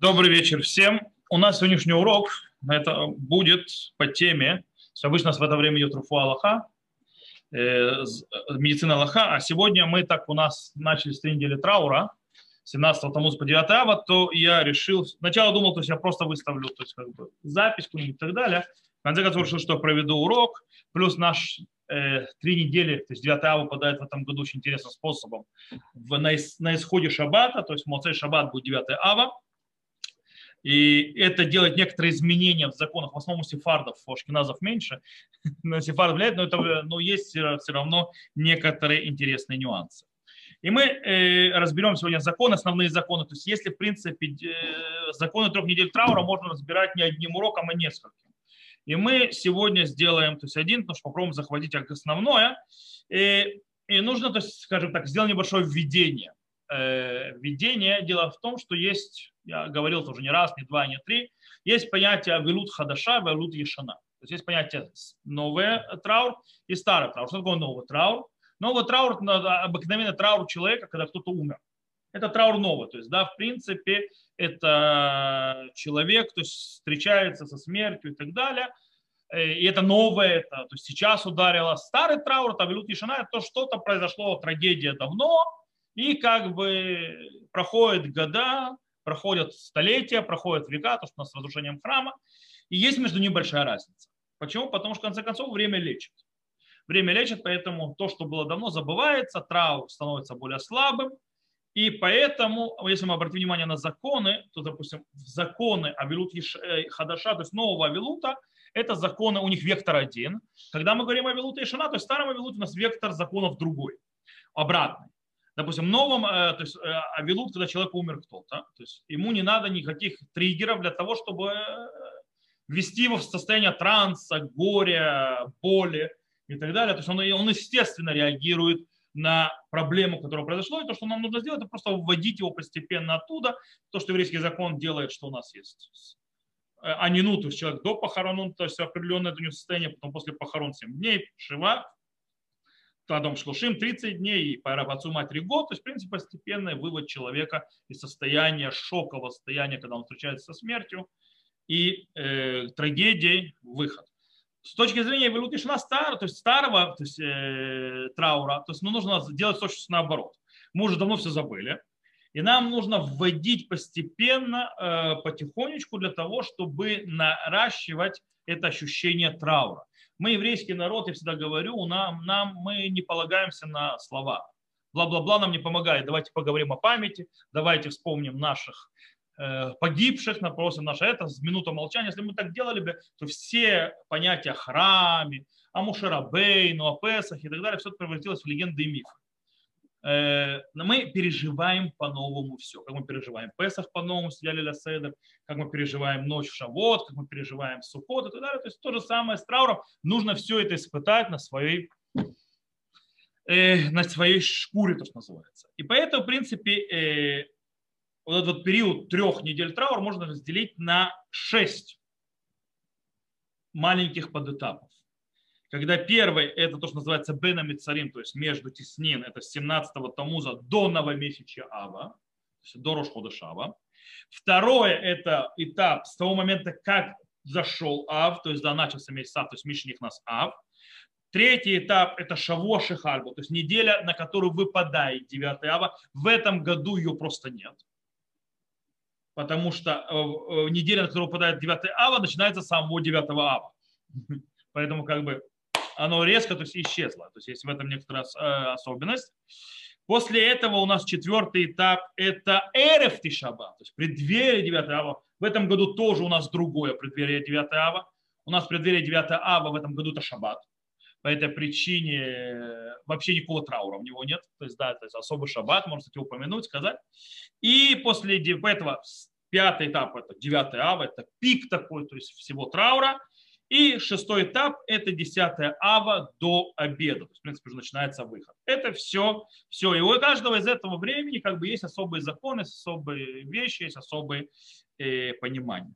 Добрый вечер всем. У нас сегодняшний урок это будет по теме, обычно у нас в это время идет Руфу Аллаха, э, медицина Аллаха, а сегодня мы так у нас начали с недели траура, 17 тому по 9 ава, то я решил, сначала думал, то есть я просто выставлю то есть, как бы, запись и так далее, в конце концов решил, что проведу урок, плюс наш э, три недели, то есть 9 ава попадает в этом году очень интересным способом. В, на, на исходе шаббата, то есть Моцей шаббат будет 9 ава, и это делает некоторые изменения в законах, в основном у сефардов, у ашкеназов меньше, на сефардов влияет, но, это, но есть все равно некоторые интересные нюансы. И мы э, разберем сегодня законы, основные законы. То есть если, в принципе, э, законы трех недель траура можно разбирать не одним уроком, а нескольким. И мы сегодня сделаем то есть один, потому что попробуем захватить основное. И, и нужно, то есть, скажем так, сделать небольшое введение. Э, введение. Дело в том, что есть я говорил тоже не раз, не два, не три, есть понятие велут хадаша, велут ешана. То есть есть понятие новый траур и старый траур. Что такое новый траур? Новый траур, обыкновенный траур человека, когда кто-то умер. Это траур новый. То есть, да, в принципе, это человек, то есть встречается со смертью и так далее. И это новое, это, то есть сейчас ударило старый траур, это велут ешана, это то, что-то произошло, трагедия давно, и как бы проходят года, проходят столетия, проходят века, то, что у нас с разрушением храма, и есть между ними большая разница. Почему? Потому что, в конце концов, время лечит. Время лечит, поэтому то, что было давно, забывается, траур становится более слабым, и поэтому, если мы обратим внимание на законы, то, допустим, законы Авилут э, Хадаша, то есть нового Авилута, это законы, у них вектор один. Когда мы говорим о Авилуте и то есть старом Авилуте у нас вектор законов другой, обратный. Допустим, новом, э, то есть э, авилут, когда человек умер кто-то, то есть ему не надо никаких триггеров для того, чтобы э, ввести его в состояние транса, горя, боли и так далее. То есть он, он естественно реагирует на проблему, которая произошла, и то, что нам нужно сделать, это просто вводить его постепенно оттуда. То, что еврейский закон делает, что у нас есть. А не ну, то есть человек до похорон, то есть определенное это состояние, потом после похорон 7 дней, шива, Тадом Шлушим 30 дней и по отцу матери год. То есть, в принципе, постепенный вывод человека из состояния шокового состояния, когда он встречается со смертью, и э, трагедией выход. С точки зрения эволюции старого, то есть старого то есть, э, траура, то есть ну, нужно делать точно наоборот. Мы уже давно все забыли. И нам нужно вводить постепенно, э, потихонечку для того, чтобы наращивать это ощущение траура. Мы еврейский народ, я всегда говорю, нам, нам мы не полагаемся на слова. Бла-бла-бла нам не помогает. Давайте поговорим о памяти, давайте вспомним наших э, погибших, напросим наше это, с минута молчания. Если мы так делали бы, то все понятия о храме, о Мушерабейну, о Песах и так далее, все это превратилось в легенды и мифы. Э, мы переживаем по-новому все. Как мы переживаем Песах по-новому, сидели для Седер, как мы переживаем ночь в Шавот, как мы переживаем Сукот и так далее. То есть то же самое с трауром. Нужно все это испытать на своей, э, на своей шкуре, то, что называется. И поэтому, в принципе, э, вот этот вот период трех недель траура можно разделить на шесть маленьких подэтапов когда первый это то, что называется Бена Царим, то есть между теснин, это с 17-го Тамуза до новомесяча Ава, то есть до Рошхода Шава. Второе это этап с того момента, как зашел Ав, то есть да, начался месяц Ав, то есть Мишних нас Ав. Третий этап – это Шаво Шихальбу, то есть неделя, на которую выпадает 9 ава. В этом году ее просто нет. Потому что э, э, неделя, на которую выпадает 9 ава, начинается с самого 9 ава. Поэтому как бы оно резко то есть, исчезло. То есть есть в этом некоторая э, особенность. После этого у нас четвертый этап – это Эреф Тишаба, то есть преддверие 9 ава. В этом году тоже у нас другое преддверие 9 ава. У нас преддверие 9 ава в этом году это шаббат. По этой причине э, вообще никакого траура у него нет. То есть, да, то есть особый шаббат, можно кстати, упомянуть, сказать. И после этого пятый этап – это 9 ава, это пик такой, то есть всего траура. И шестой этап – это 10 ава до обеда. То есть, в принципе, уже начинается выход. Это все. все. И у каждого из этого времени как бы есть особые законы, особые вещи, есть особые э, понимания.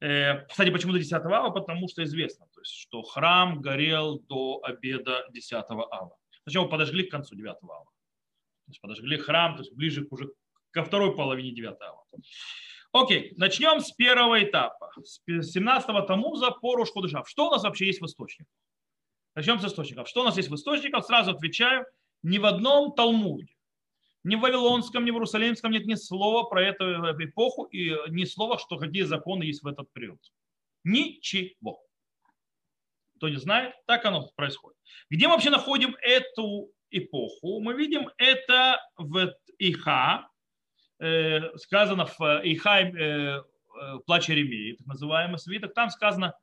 Э, кстати, почему до 10 ава? Потому что известно, то есть, что храм горел до обеда 10 ава. Сначала подожгли к концу 9 ава. То есть подожгли храм, то есть ближе уже ко второй половине 9 ава. Окей, начнем с первого этапа, с 17-го Тамуза по Рошходышав. Что у нас вообще есть в источниках? Начнем с источников. Что у нас есть в источниках? Сразу отвечаю, ни в одном Талмуде, ни в Вавилонском, ни в Иерусалимском нет ни слова про эту эпоху и ни слова, что какие законы есть в этот период. Ничего. Кто не знает, так оно происходит. Где мы вообще находим эту эпоху? Мы видим это в Иха, э, сказано в э, э, плач Еремии, так называемый свиток, там сказано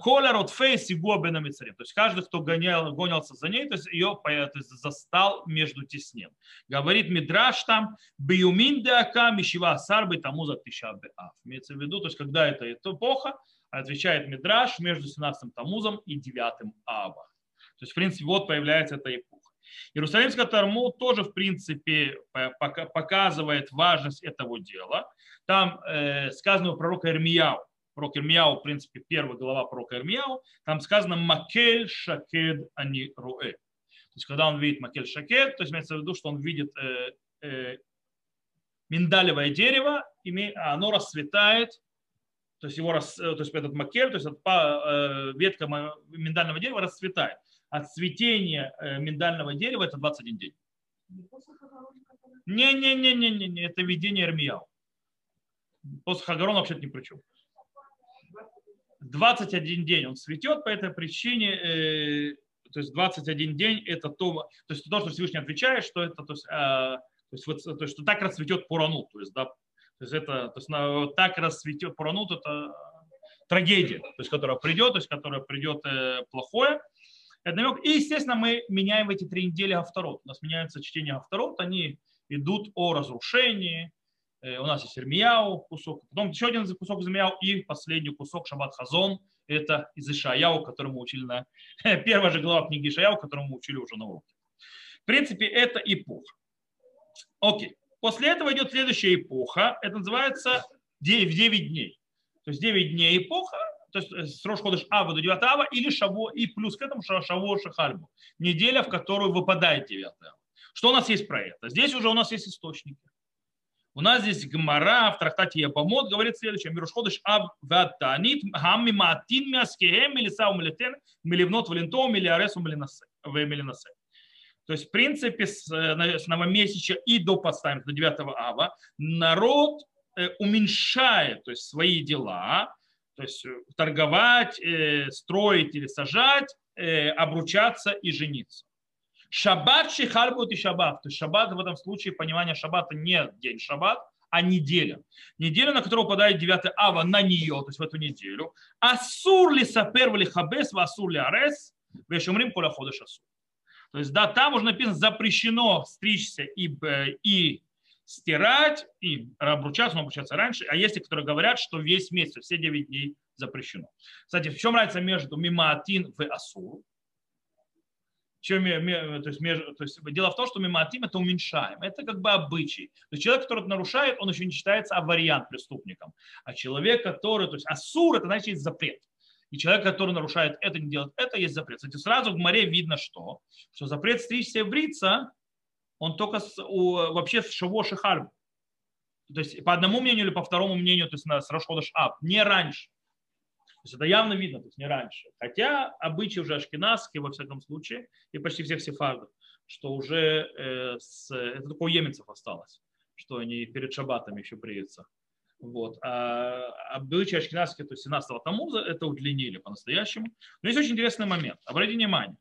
Коля Ротфейс и Гуабена То есть каждый, кто гонял, гонялся за ней, то есть ее то есть, застал между теснен. Говорит Мидраш там, Биюмин деака, Мишива Сарбы, тому за тысяча беав. Имеется в виду, то есть когда это эпоха, отвечает Мидраш между 17 Тамузом и 9 Ава. То есть, в принципе, вот появляется эта эпоха. Иерусалимский Талмуд тоже, в принципе, показывает важность этого дела. Там э, сказано у пророка Ирмияу, пророк Ирмияу, в принципе, первая глава пророка Ирмияу, там сказано «Макель шакед ани руэ». То есть, когда он видит Макель шакед, то есть имеется в виду, что он видит э, э, миндалевое дерево, а оно расцветает, то есть, его, рас, то есть этот макель, то есть ветка миндального дерева расцветает. От цветения э, миндального дерева это 21 день. Не-не-не-не-не, это видение Эрмияу. После Хагарона вообще ни при чем. 21 день он цветет по этой причине, э, то есть 21 день это то, то есть то, что Всевышний отвечает, что это, то есть, э, то есть, вот, то есть что так расцветет Пурану, то есть, да, то есть это, то есть на, так расцветет Пуранут, это трагедия, то есть которая придет, то есть которая придет э, плохое. Это намек. И, естественно, мы меняем в эти три недели авторот. У нас меняется чтение авторот, они идут о разрушении, Э, у нас есть Ирмияу кусок, потом еще один кусок Ирмияу и последний кусок Шаббат Хазон, это из Ишаяу, который учили на первая же глава книги Ишаяу, которую мы учили уже на уроке. В принципе, это эпоха. Окей. После этого идет следующая эпоха. Это называется 9, 9 дней. То есть 9 дней эпоха, то есть э, с ходишь Ава до 9 Ава или Шаво, и плюс к этому Шаво Шахальбу. Неделя, в которую выпадает 9 Ава. Что у нас есть про это? Здесь уже у нас есть источники. У нас здесь Гмара в трактате Ябамот говорит следующее. Мирушходыш аб ватанит хамми матин мяскеем милиса умилетен миливнот валентом милиаресу милинасе. То есть, в принципе, с, э, с новомесяча и до подставим, до 9 ава, народ э, уменьшает то есть, свои дела, то есть э, торговать, строить или сажать, обручаться и жениться. Шаббат шихальбут и шаббат. То есть шаббат в этом случае, понимание шаббата не день шаббат, а неделя. Неделя, на которую попадает 9 ава на нее, то есть в эту неделю. Асур ли сапер ли хабес, асур ли арес, вешумрим коля ходыш асур. То есть, да, там уже написано, запрещено стричься и, э, и стирать, и обручаться, но обручаться раньше. А есть те, которые говорят, что весь месяц, все 9 дней запрещено. Кстати, в чем разница между мимаатин и асур? чем, то есть, между, то есть, дело в том, что миматим это уменьшаем. Это как бы обычай. То есть человек, который нарушает, он еще не считается авариант преступником. А человек, который, то есть асур, это значит запрет. И человек, который нарушает это, не делает это, есть запрет. Кстати, сразу в море видно, что, что запрет стричься и бриться, он только с, у, вообще с шаво шихарб. То есть по одному мнению или по второму мнению, то есть на, с Рашхода Шаб, не раньше. То есть это явно видно, то есть не раньше. Хотя обычаи уже ашкенадские, во всяком случае, и почти всех сефардов, что уже э, с, это только у еменцев осталось, что они перед шаббатами еще бреются. Вот. А обычаи ашкенадские, то есть 17-го Тамуза, это удлинили по-настоящему. Но есть очень интересный момент. Обратите внимание.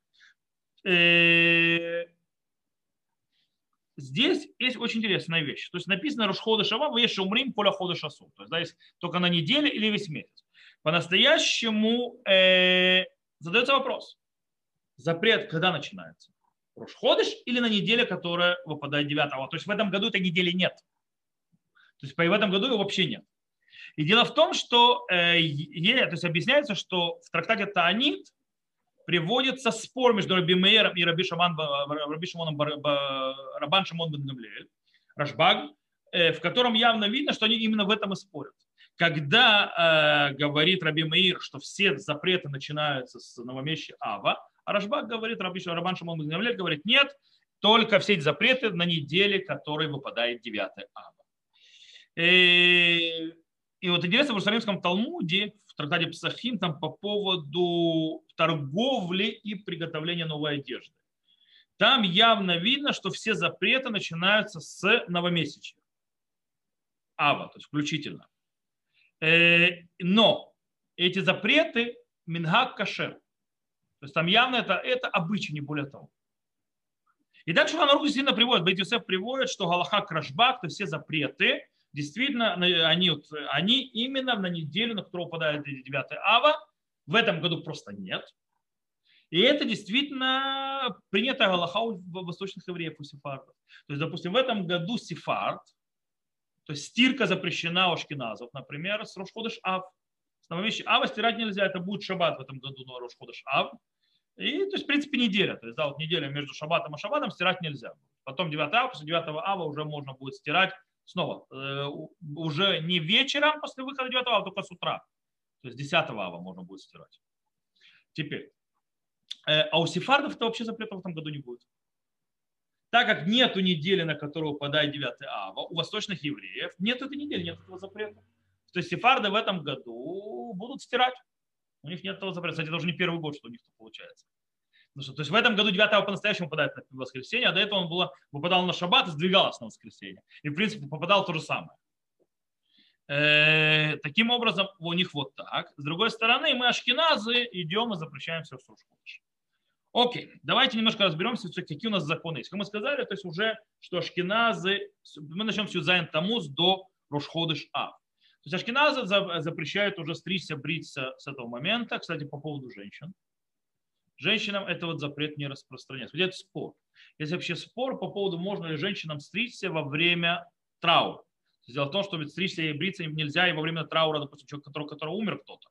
Здесь есть очень интересная вещь. То есть написано Рушхода Шава, вы есть умрим поля хода шасу. То есть да, есть только на неделе или весь месяц по-настоящему э, задается вопрос. Запрет когда начинается? Ходишь или на неделе, которая выпадает 9 То есть в этом году этой недели нет. То есть в этом году ее вообще нет. И дело в том, что э, то есть объясняется, что в трактате Таанит приводится спор между Раби Мейером и Раби, Шаман, Раби Шимоном, Рабан Шимон бен Гамлиэль, Рашбаг, э, в котором явно видно, что они именно в этом и спорят. Когда э, говорит Раби Маир, что все запреты начинаются с новомещи Ава, а Рашбак говорит, Раби Рабан Шамон говорит, нет, только все эти запреты на неделе, которой выпадает 9 ава. И, и вот интересно в Иерусалимском Талмуде, в трактате Псахим, там по поводу торговли и приготовления новой одежды. Там явно видно, что все запреты начинаются с новомесячья. Ава, то есть включительно. Э, но эти запреты мингак кашер. То есть там явно это, это обычай, не более того. И дальше Шулханарух действительно приводит, Бейт Юсеф приводит, что Галаха Крашбак, то все запреты, действительно, они, они именно на неделю, на которую упадает 9 ава, в этом году просто нет. И это действительно принятая Галаха у восточных евреев, у сефардов. То есть, допустим, в этом году сефард, то есть стирка запрещена у шкиназов, например, с Рошходыш Ав. С вещи Ава стирать нельзя, это будет шаббат в этом году на Рошходыш Ав. И, то есть, в принципе, неделя. То есть, да, вот неделя между шаббатом и шаббатом стирать нельзя. Потом 9 ава, после 9 ава уже можно будет стирать снова. Э, уже не вечером после выхода 9 ава, только с утра. То есть 10 ава можно будет стирать. Теперь. Э, а у сефардов это вообще запрета в этом году не будет. Так как нету недели, на которую выпадает 9 ава, у восточных евреев нет этой недели, нет этого запрета. То есть сефарды в этом году будут стирать. У них нет этого запрета. Кстати, это уже не первый год, что у них это получается. Ну, то есть в этом году 9 по-настоящему попадает на воскресенье, а до этого он было, выпадал на шаббат и сдвигалось на воскресенье. И, в принципе, попадал то же самое. Э, таким образом, у них вот так. С другой стороны, мы ашкеназы идем и запрещаем все в Сушходыш. Окей, давайте немножко разберемся, какие у нас законы есть. Как мы сказали, то есть уже, что ашкеназы, мы начнем с Юзайн Тамуз до Рошходыш Ав. То есть Ашкиназы запрещают уже стричься, бриться с этого момента. Кстати, по поводу женщин. Женщинам это вот запрет не распространяется. Вот это спор. Есть вообще спор по поводу, можно ли женщинам стричься во время траура. Дело в том, что ведь стричься и бриться нельзя и во время траура, допустим, человек, который, который умер кто-то.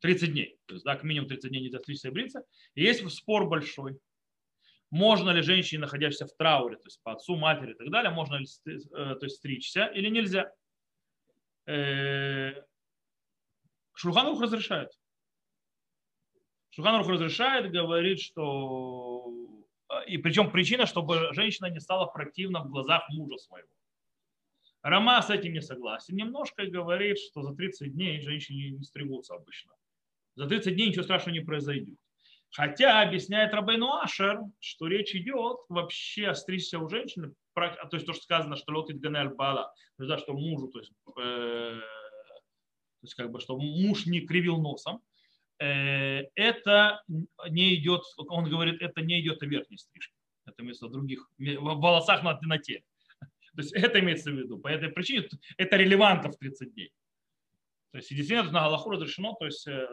30 дней. То есть, да, к минимум 30 дней нельзя стричься и бриться. И есть спор большой. Можно ли женщине, находящейся в трауре, то есть по отцу, матери и так далее, можно ли э, то есть, стричься или нельзя? Э, Шульханух разрешает. Шульханух разрешает, говорит, что... Э, и причем причина, чтобы женщина не стала противна в глазах мужа своего. Рома с этим не согласен немножко говорит, что за 30 дней женщины не стригутся обычно. За 30 дней ничего страшного не произойдет. Хотя объясняет Рабейну Ашер, что речь идет вообще о стричься у женщины то есть то, что сказано, что лотит ганель бала, то есть, да, что мужу, то есть, э, то есть как бы, что муж не кривил носом, это не идет, он говорит, это не идет о верхней стрижке, это имеется в других, в волосах на, на теле. То есть это имеется в виду. По этой причине это релевантно в 30 дней. То есть действительно на Галаху разрешено, то есть э,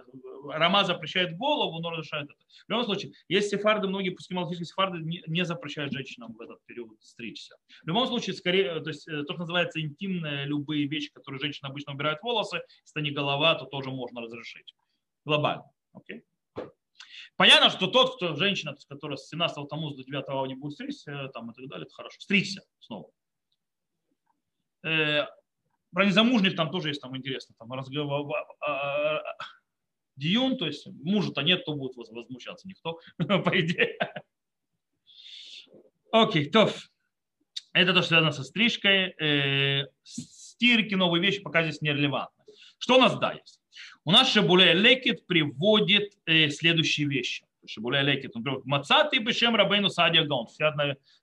Рама запрещает голову, но разрешает это. В любом случае, есть сефарды, многие пускималатические сефарды не, не запрещают женщинам в этот период стричься. В любом случае, скорее, то есть э, то, что называется интимные любые вещи, которые женщины обычно убирают волосы, если не голова, то тоже можно разрешить. Глобально. Okay? Понятно, что тот, кто женщина, которая с 17 тому до 9 не будет стричься, там и так далее, это хорошо. Стричься снова. Про незамужних там тоже есть там интересно. Там разговор, а, а, Диюн, то есть мужа-то нет, то будет возмущаться никто, по идее. Окей, то. Это то, что связано со стрижкой. Э, стирки, новые вещи пока здесь не релевантны. Что у нас да есть? У нас Шабуле Лекет приводит э, следующие вещи. Шибуля Лекет. Например, Мацаты Бешем Рабейну Саадия Гаон.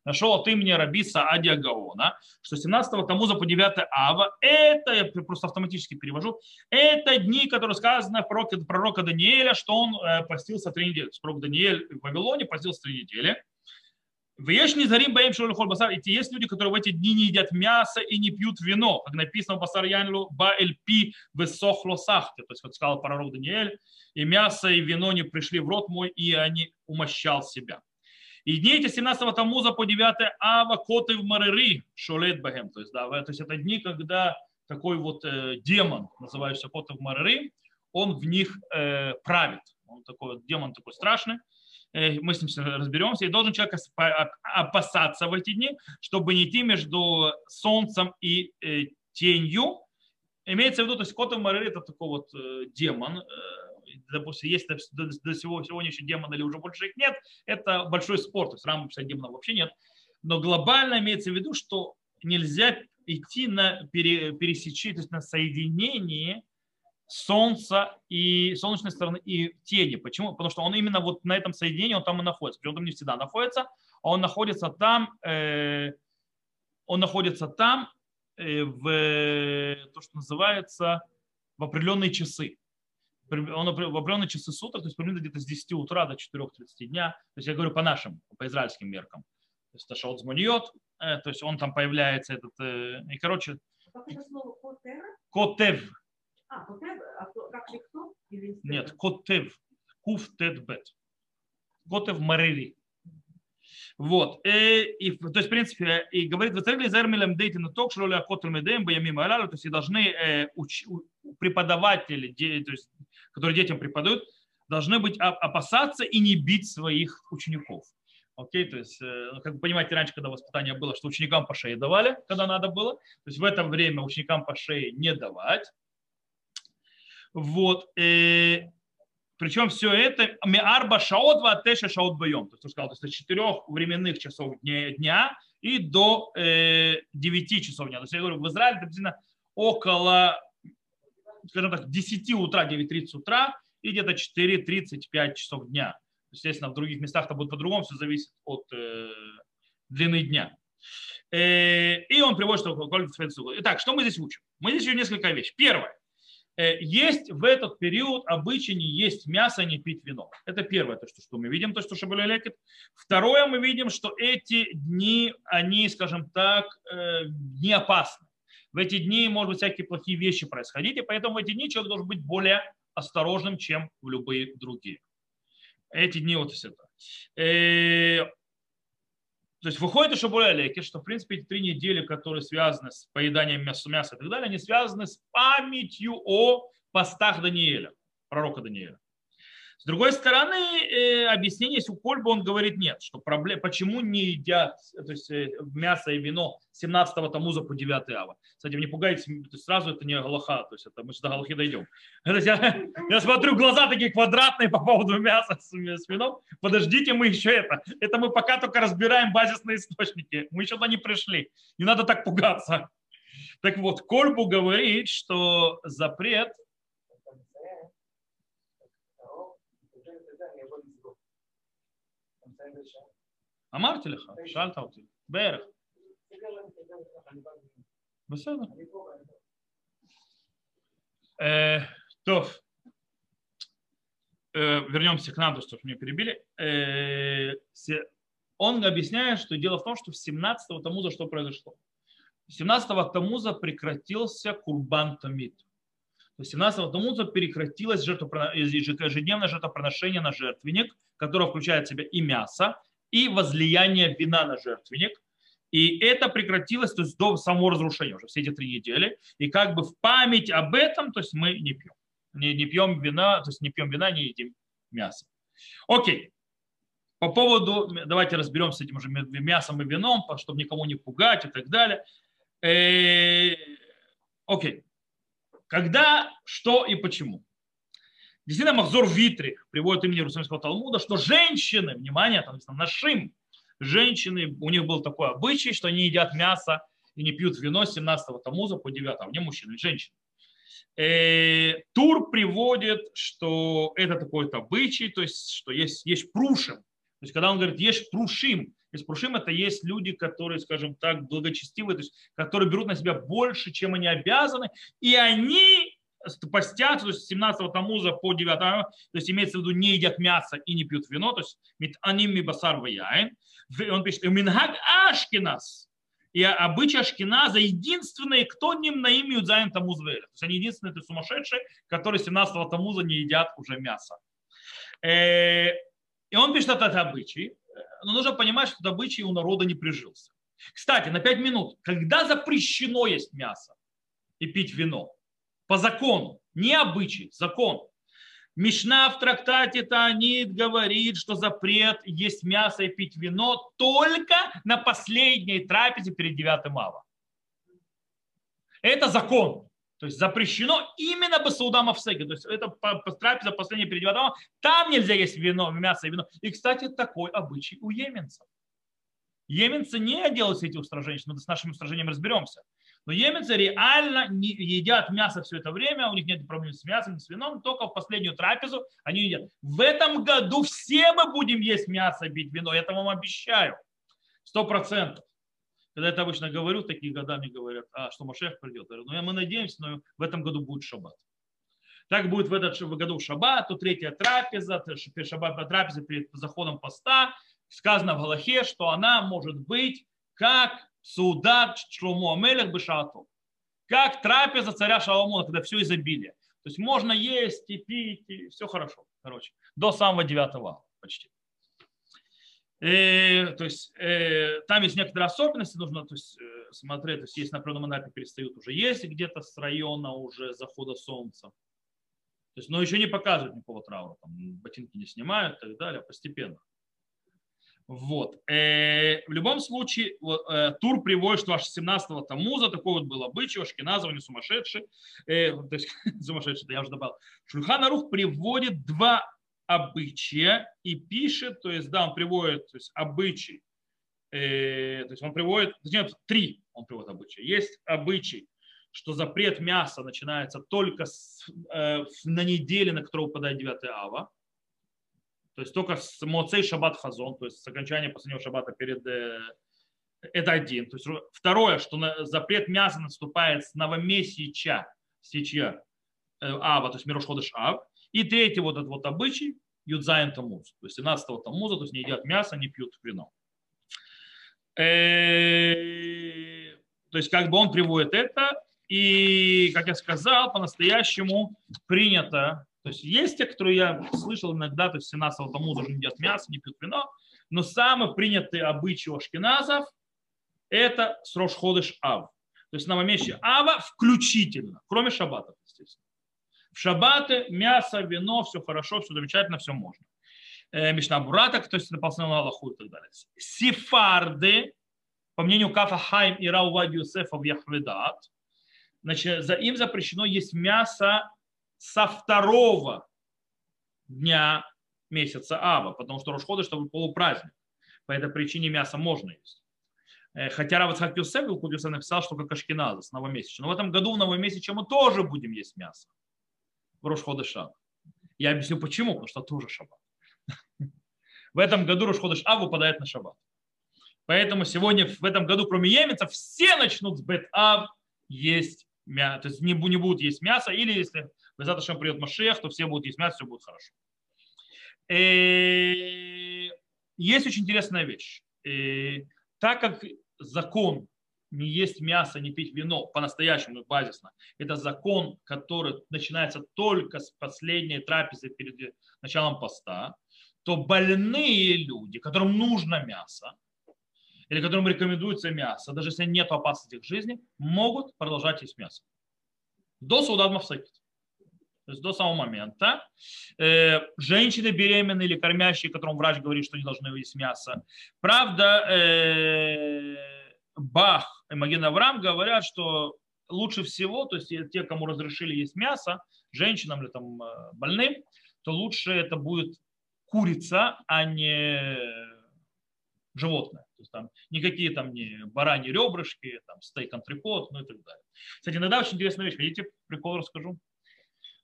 Нашел от имени Раби Саадия Гаона, что 17 тому за по 9 Ава, это, я просто автоматически перевожу, это дни, которые сказано в пророке, пророка Даниэля, что он э, постился три недели. Пророк Даниэль в Вавилоне постился три недели. В Ешни Зарим Баим Шолихоль Басар. И есть люди, которые в эти дни не едят мясо и не пьют вино. Как написано в Басар Янлу Ба Эль Пи Высохло Сахте. То есть, как сказал пророк Даниэль, и мясо, и вино не пришли в рот мой, и они умощал себя. И дни эти 17 Тамуза по 9 Ава коты в Марери шолет бахем. То есть, да, то есть это дни, когда такой вот э, демон, называющийся коты в Марери, он в них э, правит. Он такой вот демон такой страшный. Э, мы с ним разберемся, и должен человек опасаться в эти дни, чтобы не идти между солнцем и э, тенью. Имеется в виду, то есть Котов Марери это такой вот э, демон, допустим, есть до, до сегодняшнего демона или уже больше их нет, это большой спор, то есть рамок демонов вообще нет. Но глобально имеется в виду, что нельзя идти на пере, пересечение, то есть на соединение Солнца и солнечной стороны и тени. Почему? Потому что он именно вот на этом соединении, он там и находится. Причем он не всегда находится, а он находится там, э, он находится там э, в то, что называется в определенные часы. Он в определенные часы суток, то есть примерно где-то с 10 утра до 4.30 дня. То есть я говорю по нашим, по израильским меркам. То есть это шаут змуниот, э, то есть он там появляется этот, э, и короче... Как это слово котев? А, а? Нет, котев. Куф тет бет. Котев марели. Вот. И, э, и, то есть, в принципе, и говорит, вы царили зермилем дейти на ток, что ли акотр медеем, боямим алялу, то есть, и должны э, уч, преподаватели, де, то есть, которые детям преподают, должны быть опасаться и не бить своих учеников. Окей, то есть, э, как вы понимаете, раньше, когда воспитание было, что ученикам по шее давали, когда надо было, то есть в это время ученикам по шее не давать. Вот. И, э, причем все это арба шаот ва теша шаот боем. То есть, сказал, то есть, с 4 временных часов дня и до э, 9 часов дня. То есть, я говорю, в Израиле приблизительно около, скажем так, 10 утра, 9.30 утра и где-то 4.35 часов дня. Естественно, в других местах это будет по-другому, все зависит от э, длины дня. Э, и он приводит, что Итак, что мы здесь учим? Мы здесь учим несколько вещей. Первое. Э, есть в этот период обычай не есть мясо, не пить вино. Это первое, то, что, что мы видим, то, что Шабуля лекет. Второе, мы видим, что эти дни, они, скажем так, э, не опасны. В эти дни, может быть, всякие плохие вещи происходить, и поэтому в эти дни человек должен быть более осторожным, чем в любые другие. Эти дни вот все это. То есть выходит еще более леки, что в принципе эти три недели, которые связаны с поеданием мяса, мяса и так далее, они связаны с памятью о постах Даниэля, пророка Даниэля. С другой стороны, э, объяснение есть у Кольба, он говорит нет, что проблема, почему не едят то есть, э, мясо и вино 17-го Тамуза по 9 ава. Кстати, не пугайтесь, сразу это не Галаха, то есть это мы сюда Галахи дойдем. Я, я смотрю, глаза такие квадратные по поводу мяса с, с вином. Подождите, мы еще это. Это мы пока только разбираем базисные источники. Мы еще туда не пришли. Не надо так пугаться. Так вот, Кольбу говорит, что запрет אמרתי לך, שאלת אותי, בערך. בסדר. טוב, вернемся к нам, что меня перебили. Он объясняет, что дело в том, что в 17-го Тамуза что произошло? 17-го Тамуза прекратился Курбан Тамид. То есть 17-го Тамуза прекратилось ежедневное жертвоприношение на жертвенник, которое включает в себя и мясо, и возлияние вина на жертвенник. И это прекратилось то есть, до самого разрушения уже все эти три недели. И как бы в память об этом, то есть мы не пьем. Не, не пьем вина, то есть не пьем вина, не едим мясо. Окей. По поводу, давайте разберемся с этим уже мясом и вином, чтобы никому не пугать и так далее. Э, окей. Когда, что и почему. Действительно, Махзор Витри приводит имени Иерусалимского Талмуда, что женщины, внимание, там написано, нашим, женщины, у них был такой обычай, что они едят мясо и не пьют вино с 17 Тамуза по 9, а не мужчины, а женщины. Э, Тур приводит, что это такой обычай, то есть, что есть, есть прушим. То есть, когда он говорит, есть прушим, прушим, это есть люди, которые, скажем так, благочестивые, то есть, которые берут на себя больше, чем они обязаны, и они постят, то есть 17 тамуза по 9, то есть имеется в виду не едят мясо и не пьют вино, то есть аним ми басар ваяин. Он пишет, минхаг ашкинас. И обычай Ашкиназа единственные, кто ним на имя Юдзайн Тамуз То есть они единственные это сумасшедшие, которые 17 Тамуза не едят уже мясо. Э, и он пишет, что это обычай. Но нужно понимать, что этот обычай у народа не прижился. Кстати, на 5 минут, когда запрещено есть мясо и пить вино? по закону, не обычай, закон. Мишна в трактате Таанит говорит, что запрет есть мясо и пить вино только на последней трапезе перед 9 ава. Это закон. То есть запрещено именно басаудам авсеки. То есть это трапеза последняя перед Адама. Там нельзя есть вино, мясо и вино. И, кстати, такой обычай у еменцев. Еменцы не делают все эти устражения. Мы с нашим устражением разберемся. Но еменцы реально не едят мясо все это время, у них нет проблем с мясом, с вином, только в последнюю трапезу они едят. В этом году все мы будем есть мясо, пить вино, я это вам обещаю. Сто процентов. Когда я это обычно говорю, такие годами говорят, а что Машех придет. Я ну мы надеемся, но в этом году будет шаббат. Так будет в этот году шаббат, то третья трапеза, шаббат трапеза перед заходом поста. Сказано в Галахе, что она может быть как судат Шломо Амелех Бешату. Как трапеза царя Шаломона, когда все изобилие. То есть можно есть и пить, и все хорошо. Короче, до самого девятого почти. И, то есть э, там есть некоторые особенности, нужно то есть, э, смотреть, то есть есть на природном этапе перестают уже есть где-то с района уже захода солнца. То есть, но еще не показывают никакого траура, там, ботинки не снимают и так далее, постепенно. Вот. Э, в любом случае, э, Тур приводит, что аж 17-го Тамуза такой вот был обычай, Ашкиназов не сумасшедший, э, то есть сумасшедший, я уже добавил. Шульхан Арух приводит два обычая и пишет, то есть, да, он приводит то есть, обычай, э, то есть он приводит, точнее, три он приводит обычаи. Есть обычай, что запрет мяса начинается только с, э, на неделе, на которую выпадает 9 ава, то есть только с Моцей Шаббат Хазон, то есть с окончания последнего шаббата перед э, это один. То есть второе, что запрет мяса наступает с новомесяча, сечья э, Ава, то есть Мирошходыш Ав. И третий вот этот вот обычай, Юдзайн Тамуз. То есть 17 Тамуза, то есть не едят мясо, не пьют вино. Э, то есть как бы он приводит это, и, как я сказал, по-настоящему принято то есть есть те, которые я слышал иногда, то есть 17 тому даже не едят мясо, не пьют вино, но самый принятый обычай ашкеназов – это срош ходыш ав. То есть новомесячие ава включительно, кроме шаббата, шаббаты мясо, вино, все хорошо, все замечательно, все можно. Э, Мишна Буратак, то есть наполнил Аллаху и так далее. Сефарды, по мнению Кафа Хайм и Раувади Юсефа в Яхведат, значит, за им запрещено есть мясо со второго дня месяца Ава, потому что Рошхода, чтобы полупраздник. По этой причине мясо можно есть. Э, хотя Равацхак Юсеф, Юсеф написал, что как Ашкиназа с новомесяча. Но в этом году в новомесяче мы тоже будем есть мясо. В Рошхода Шаббат. Я объясню почему, потому что тоже шаббат. В этом году Рошходыш Ав выпадает на шаббат. Поэтому сегодня в этом году, кроме емецев, все начнут с Бет Ав есть мясо. То есть не, не будут есть мясо, или если Безат Ашем придет Машех, то все будут есть мясо, все будет хорошо. И э, есть очень интересная вещь. И э, так как закон не есть мясо, не пить вино по-настоящему базисно, это закон, который начинается только с последней трапезы перед началом поста, то больные люди, которым нужно мясо, или которым рекомендуется мясо, даже если нет опасности их жизни, могут продолжать есть мясо. До суда то есть до самого момента. Э, женщины беременные или кормящие, которым врач говорит, что не должны есть мясо. Правда, э, Бах и Маген Авраам говорят, что лучше всего, то есть те, кому разрешили есть мясо, женщинам или там э, больным, то лучше это будет курица, а не животное. То есть там никакие там не бараньи ребрышки, там стейк антрикот, ну и так далее. Кстати, иногда очень интересная вещь. Хотите, прикол расскажу?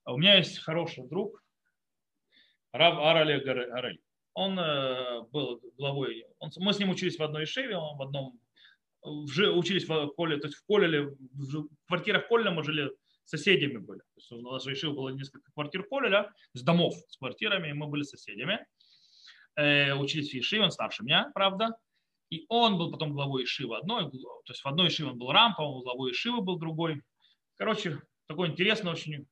А у меня есть хороший друг, Рав Арали Гарель. Он э, был главой, он, мы с ним учились в одной шеве, он в одном, в, учились в Коле, то есть в Коле, в квартирах Коля мы жили соседями были. То есть у нас Ишиве было несколько квартир Колеля, с домов с квартирами, и мы были соседями. Э, учились в Ишиве, он старше меня, правда. И он был потом главой Ишивы одной, то есть в одной Ишиве он был Рампа, он главой Ишивы был другой. Короче, такой интересный очень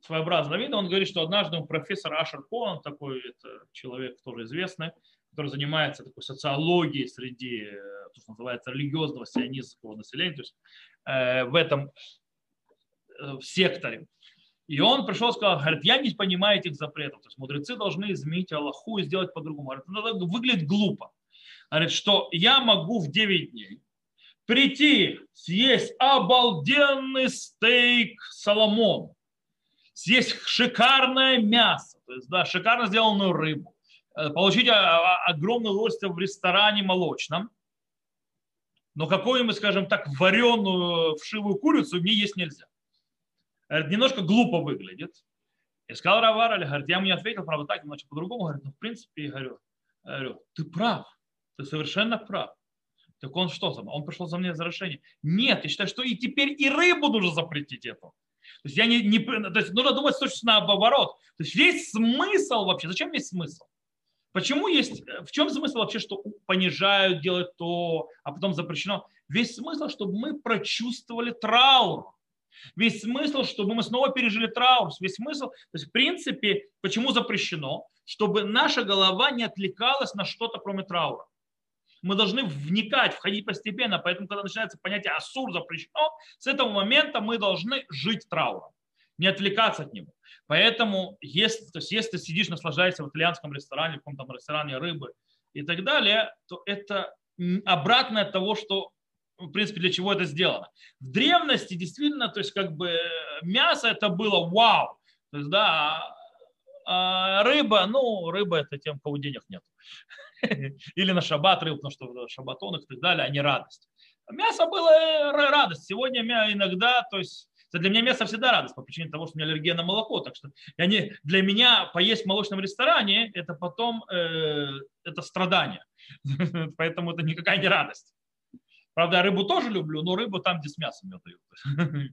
своеобразного вида. Он говорит, что однажды профессор Ашер Коан, такой это человек тоже известный, который занимается такой социологией среди, э, то, что называется, религиозного сионистского населения, то есть э, в этом э, в секторе. И он пришел и сказал, говорит, я не понимаю этих запретов. То есть мудрецы должны изменить Аллаху и сделать по-другому. Говорит, ну, это выглядит глупо. Говорит, что я могу в 9 дней прийти, съесть обалденный стейк Соломон, съесть шикарное мясо, то есть, да, шикарно сделанную рыбу, получить а, а, огромное удовольствие в ресторане молочном, но какую-нибудь, скажем так, вареную вшивую курицу мне есть нельзя. Говорит, немножко глупо выглядит. И сказал Равар, говорит, я ему не ответил, правда так, иначе по-другому, говорит, ну в принципе, говорю, говорю, ты прав, ты совершенно прав. Так он что за? Он пришел за мне за решение. Нет, я считаю, что и теперь и рыбу нужно запретить это. То есть, я не, не, то есть нужно думать точно наоборот. То есть весь смысл вообще, зачем весь смысл? Почему есть, в чем смысл вообще, что понижают, делают то, а потом запрещено? Весь смысл, чтобы мы прочувствовали траур. Весь смысл, чтобы мы снова пережили траур. Весь смысл, то есть в принципе, почему запрещено? Чтобы наша голова не отвлекалась на что-то, кроме траура. Мы должны вникать, входить постепенно. Поэтому, когда начинается понятие асур запрещено, с этого момента мы должны жить трауром, не отвлекаться от него. Поэтому, если, то есть, если ты сидишь, наслаждаешься в итальянском ресторане, в каком-то ресторане рыбы и так далее, то это обратное от того, что в принципе, для чего это сделано. В древности действительно, то есть как бы мясо это было вау. То есть, да, а рыба, ну, рыба это тем, кого денег нет. Или на шаббат рыбу, потому что шабатон и так далее, а не радость. Мясо было э, радость. Сегодня иногда, то есть для меня мясо всегда радость по причине того, что у меня аллергия на молоко. Так что я не, для меня поесть в молочном ресторане это потом э, это страдание. Поэтому это никакая не радость. Правда, рыбу тоже люблю, но рыбу там, где с мясом ее дают.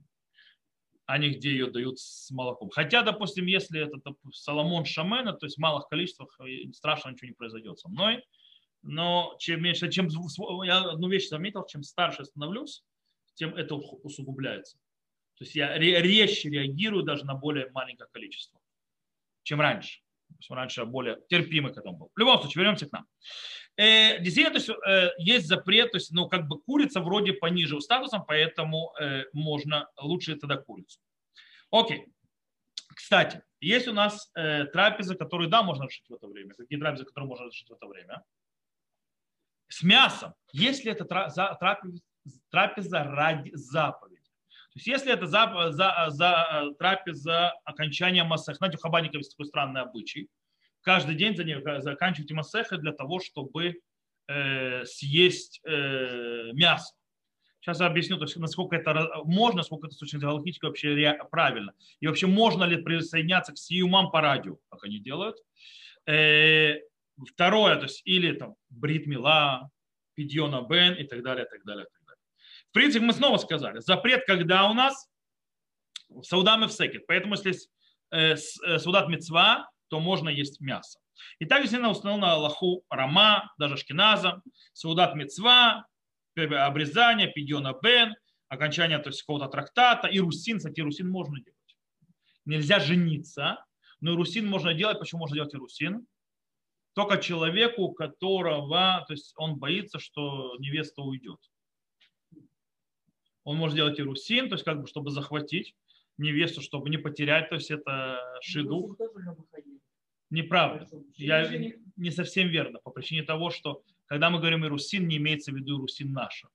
а не где ее дают с молоком. Хотя, допустим, если это Соломон Шамена, то есть в малых количествах э, страшно ничего не произойдет со мной. Но чем меньше, чем я одну вещь заметил, чем старше становлюсь, тем это усугубляется. То есть я резче реагирую даже на более маленькое количество, чем раньше. То есть раньше я более терпимый к этому был. В любом случае, вернемся к нам. Э, действительно, то есть, э, есть запрет, то есть, ну, как бы курица вроде пониже статусом, поэтому э, можно лучше тогда курицу. Окей. Кстати, есть у нас э, трапезы, которые, да, можно решить в это время. Какие трапезы, которые можно решить в это время? С мясом. Если это трапеза, трапеза ради заповеди. Есть если это за, за, за трапеза окончания массах, знаете, у хабаников есть такой странный обычай – каждый день за нее заканчивать массеха для того, чтобы э, съесть э, мясо. Сейчас я объясню, то есть, насколько это можно, насколько это с точки зрения вообще правильно. И вообще можно ли присоединяться к сиюмам по радио, как они делают. Э, второе, то есть или там брит мила, пидьона бен и так далее, и так далее. В принципе, мы снова сказали, запрет когда у нас? В Саудаме в. Поэтому если э, э, Саудат Мецва, то можно есть мясо. И также действительно установил на Аллаху Рама, даже Шкиназа, Саудат Мецва, обрезание, Пидьона Бен, окончание то есть, какого-то трактата, и русин, кстати, русин можно делать. Нельзя жениться, но и русин можно делать. Почему можно делать и русин? Только человеку, которого, то есть он боится, что невеста уйдет. Он может делать и русин, то есть как бы, чтобы захватить невесту, чтобы не потерять, то есть это шидух. Неправда. Я не совсем верно, по причине того, что когда мы говорим Ирусин, не имеется в виду Ирусин наша.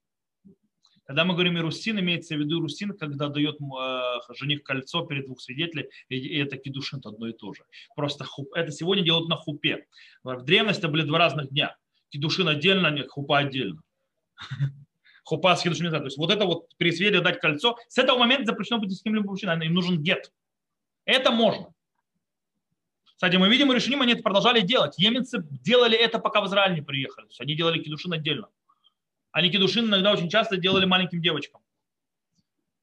Когда мы говорим Ирусин, имеется в виду Ирусин, когда дает э, жених кольцо перед двух свидетелей, и это кедушин одно и то же. Просто хуп, это сегодня делают на хупе. В древности это были два разных дня. Кедушин отдельно, а хупа отдельно. Хупа с кедушин То есть вот это вот при свете дать кольцо. С этого момента запрещено быть с кем-либо мужчиной. Им нужен гет. Это можно. Кстати, мы видим, и решением они это продолжали делать. Еменцы делали это, пока в Израиль не приехали. То есть они делали кедушин отдельно. Они кедушин иногда очень часто делали маленьким девочкам.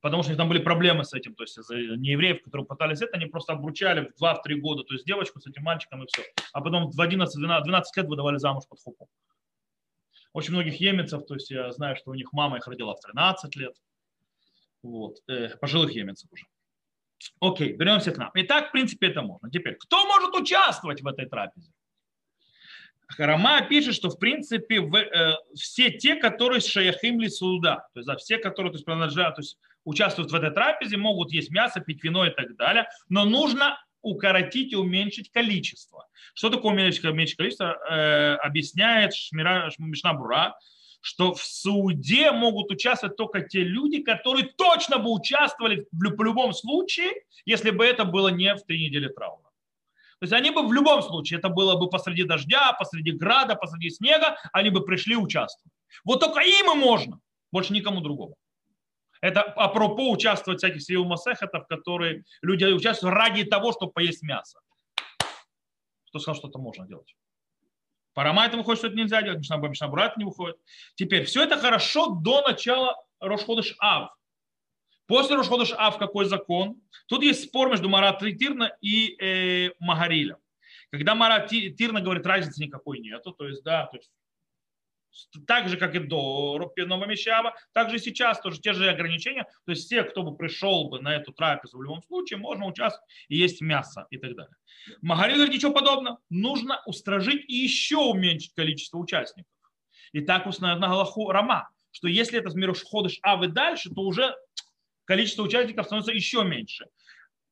Потому что у них там были проблемы с этим. То есть неевреев, которые пытались это, они просто обручали в 2-3 года. То есть девочку с этим мальчиком и все. А потом в 11-12 лет выдавали замуж под хупу. Очень многих еменцев, то есть я знаю, что у них мама их родила в 13 лет. Вот, э, пожилых еменцев уже. Окей, вернемся к нам. Итак, в принципе, это можно. Теперь, кто может участвовать в этой трапезе? Рама пишет, что в принципе в, э, все те, которые с шаяхим суда, то есть да, все, которые то есть, принадлежат, то есть, участвуют в этой трапезе, могут есть мясо, пить вино и так далее, но нужно укоротить и уменьшить количество. Что такое уменьшить, уменьшить количество? Э, объясняет Шмира, Мишна Бура, что в суде могут участвовать только те люди, которые точно бы участвовали в, в любом случае, если бы это было не в три недели траура. То есть они бы в любом случае, это было бы посреди дождя, посреди града, посреди снега, они бы пришли участвовать. Вот только им и можно, больше никому другому. Это апропо участвовать в всяких сил масехетов, в которые люди участвуют ради того, чтобы поесть мясо. Кто сказал, что это можно делать? Парама это выходит, что это нельзя делать, Мишнабура, Мишнабура это не выходит. Теперь, все это хорошо до начала Рошходыш Ав. После Рошходыш Ав какой закон? Тут есть спор между Марат Тирна и э, Магарилем. Когда Марат Тирна говорит, разницы никакой нету, то есть, да, то есть так же, как и до Новомещава, так же и сейчас тоже те же ограничения. То есть все, кто бы пришел бы на эту трапезу в любом случае, можно участвовать и есть мясо и так далее. Магари говорит, ничего подобного. Нужно устражить и еще уменьшить количество участников. И так установлено на Галаху Рама, что если это ходишь Авы дальше, то уже количество участников становится еще меньше.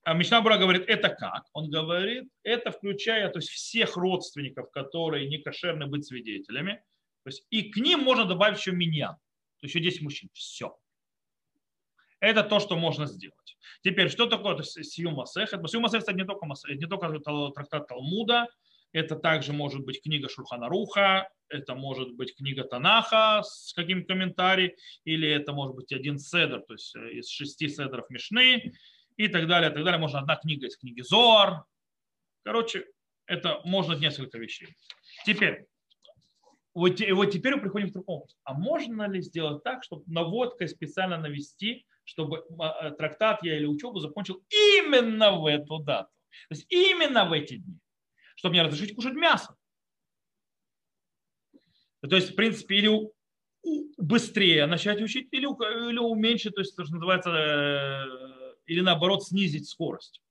А Мишнабура говорит, это как? Он говорит, это включая то есть всех родственников, которые не кошерны быть свидетелями, то есть и к ним можно добавить еще меня, то есть еще 10 мужчин. Все. Это то, что можно сделать. Теперь, что такое Сию Масехет? Сию Масехет, это не только, не только трактат Талмуда, это также может быть книга Шурхана Руха, это может быть книга Танаха с каким комментарием, или это может быть один седр, то есть э, из шести седров Мишны, и так далее, и так далее. Можно одна книга из книги Зоар. Короче, это можно несколько вещей. Теперь, вот, вот теперь мы приходим к другому. А можно ли сделать так, чтобы наводкой специально навести, чтобы а, э, трактат я или учебу закончил именно в эту дату? То есть именно в эти дни, чтобы мне разрешить кушать мясо. То есть, в принципе, или быстрее начать учить, или, или уменьшить, то есть, то, что называется, э, или наоборот снизить скорость.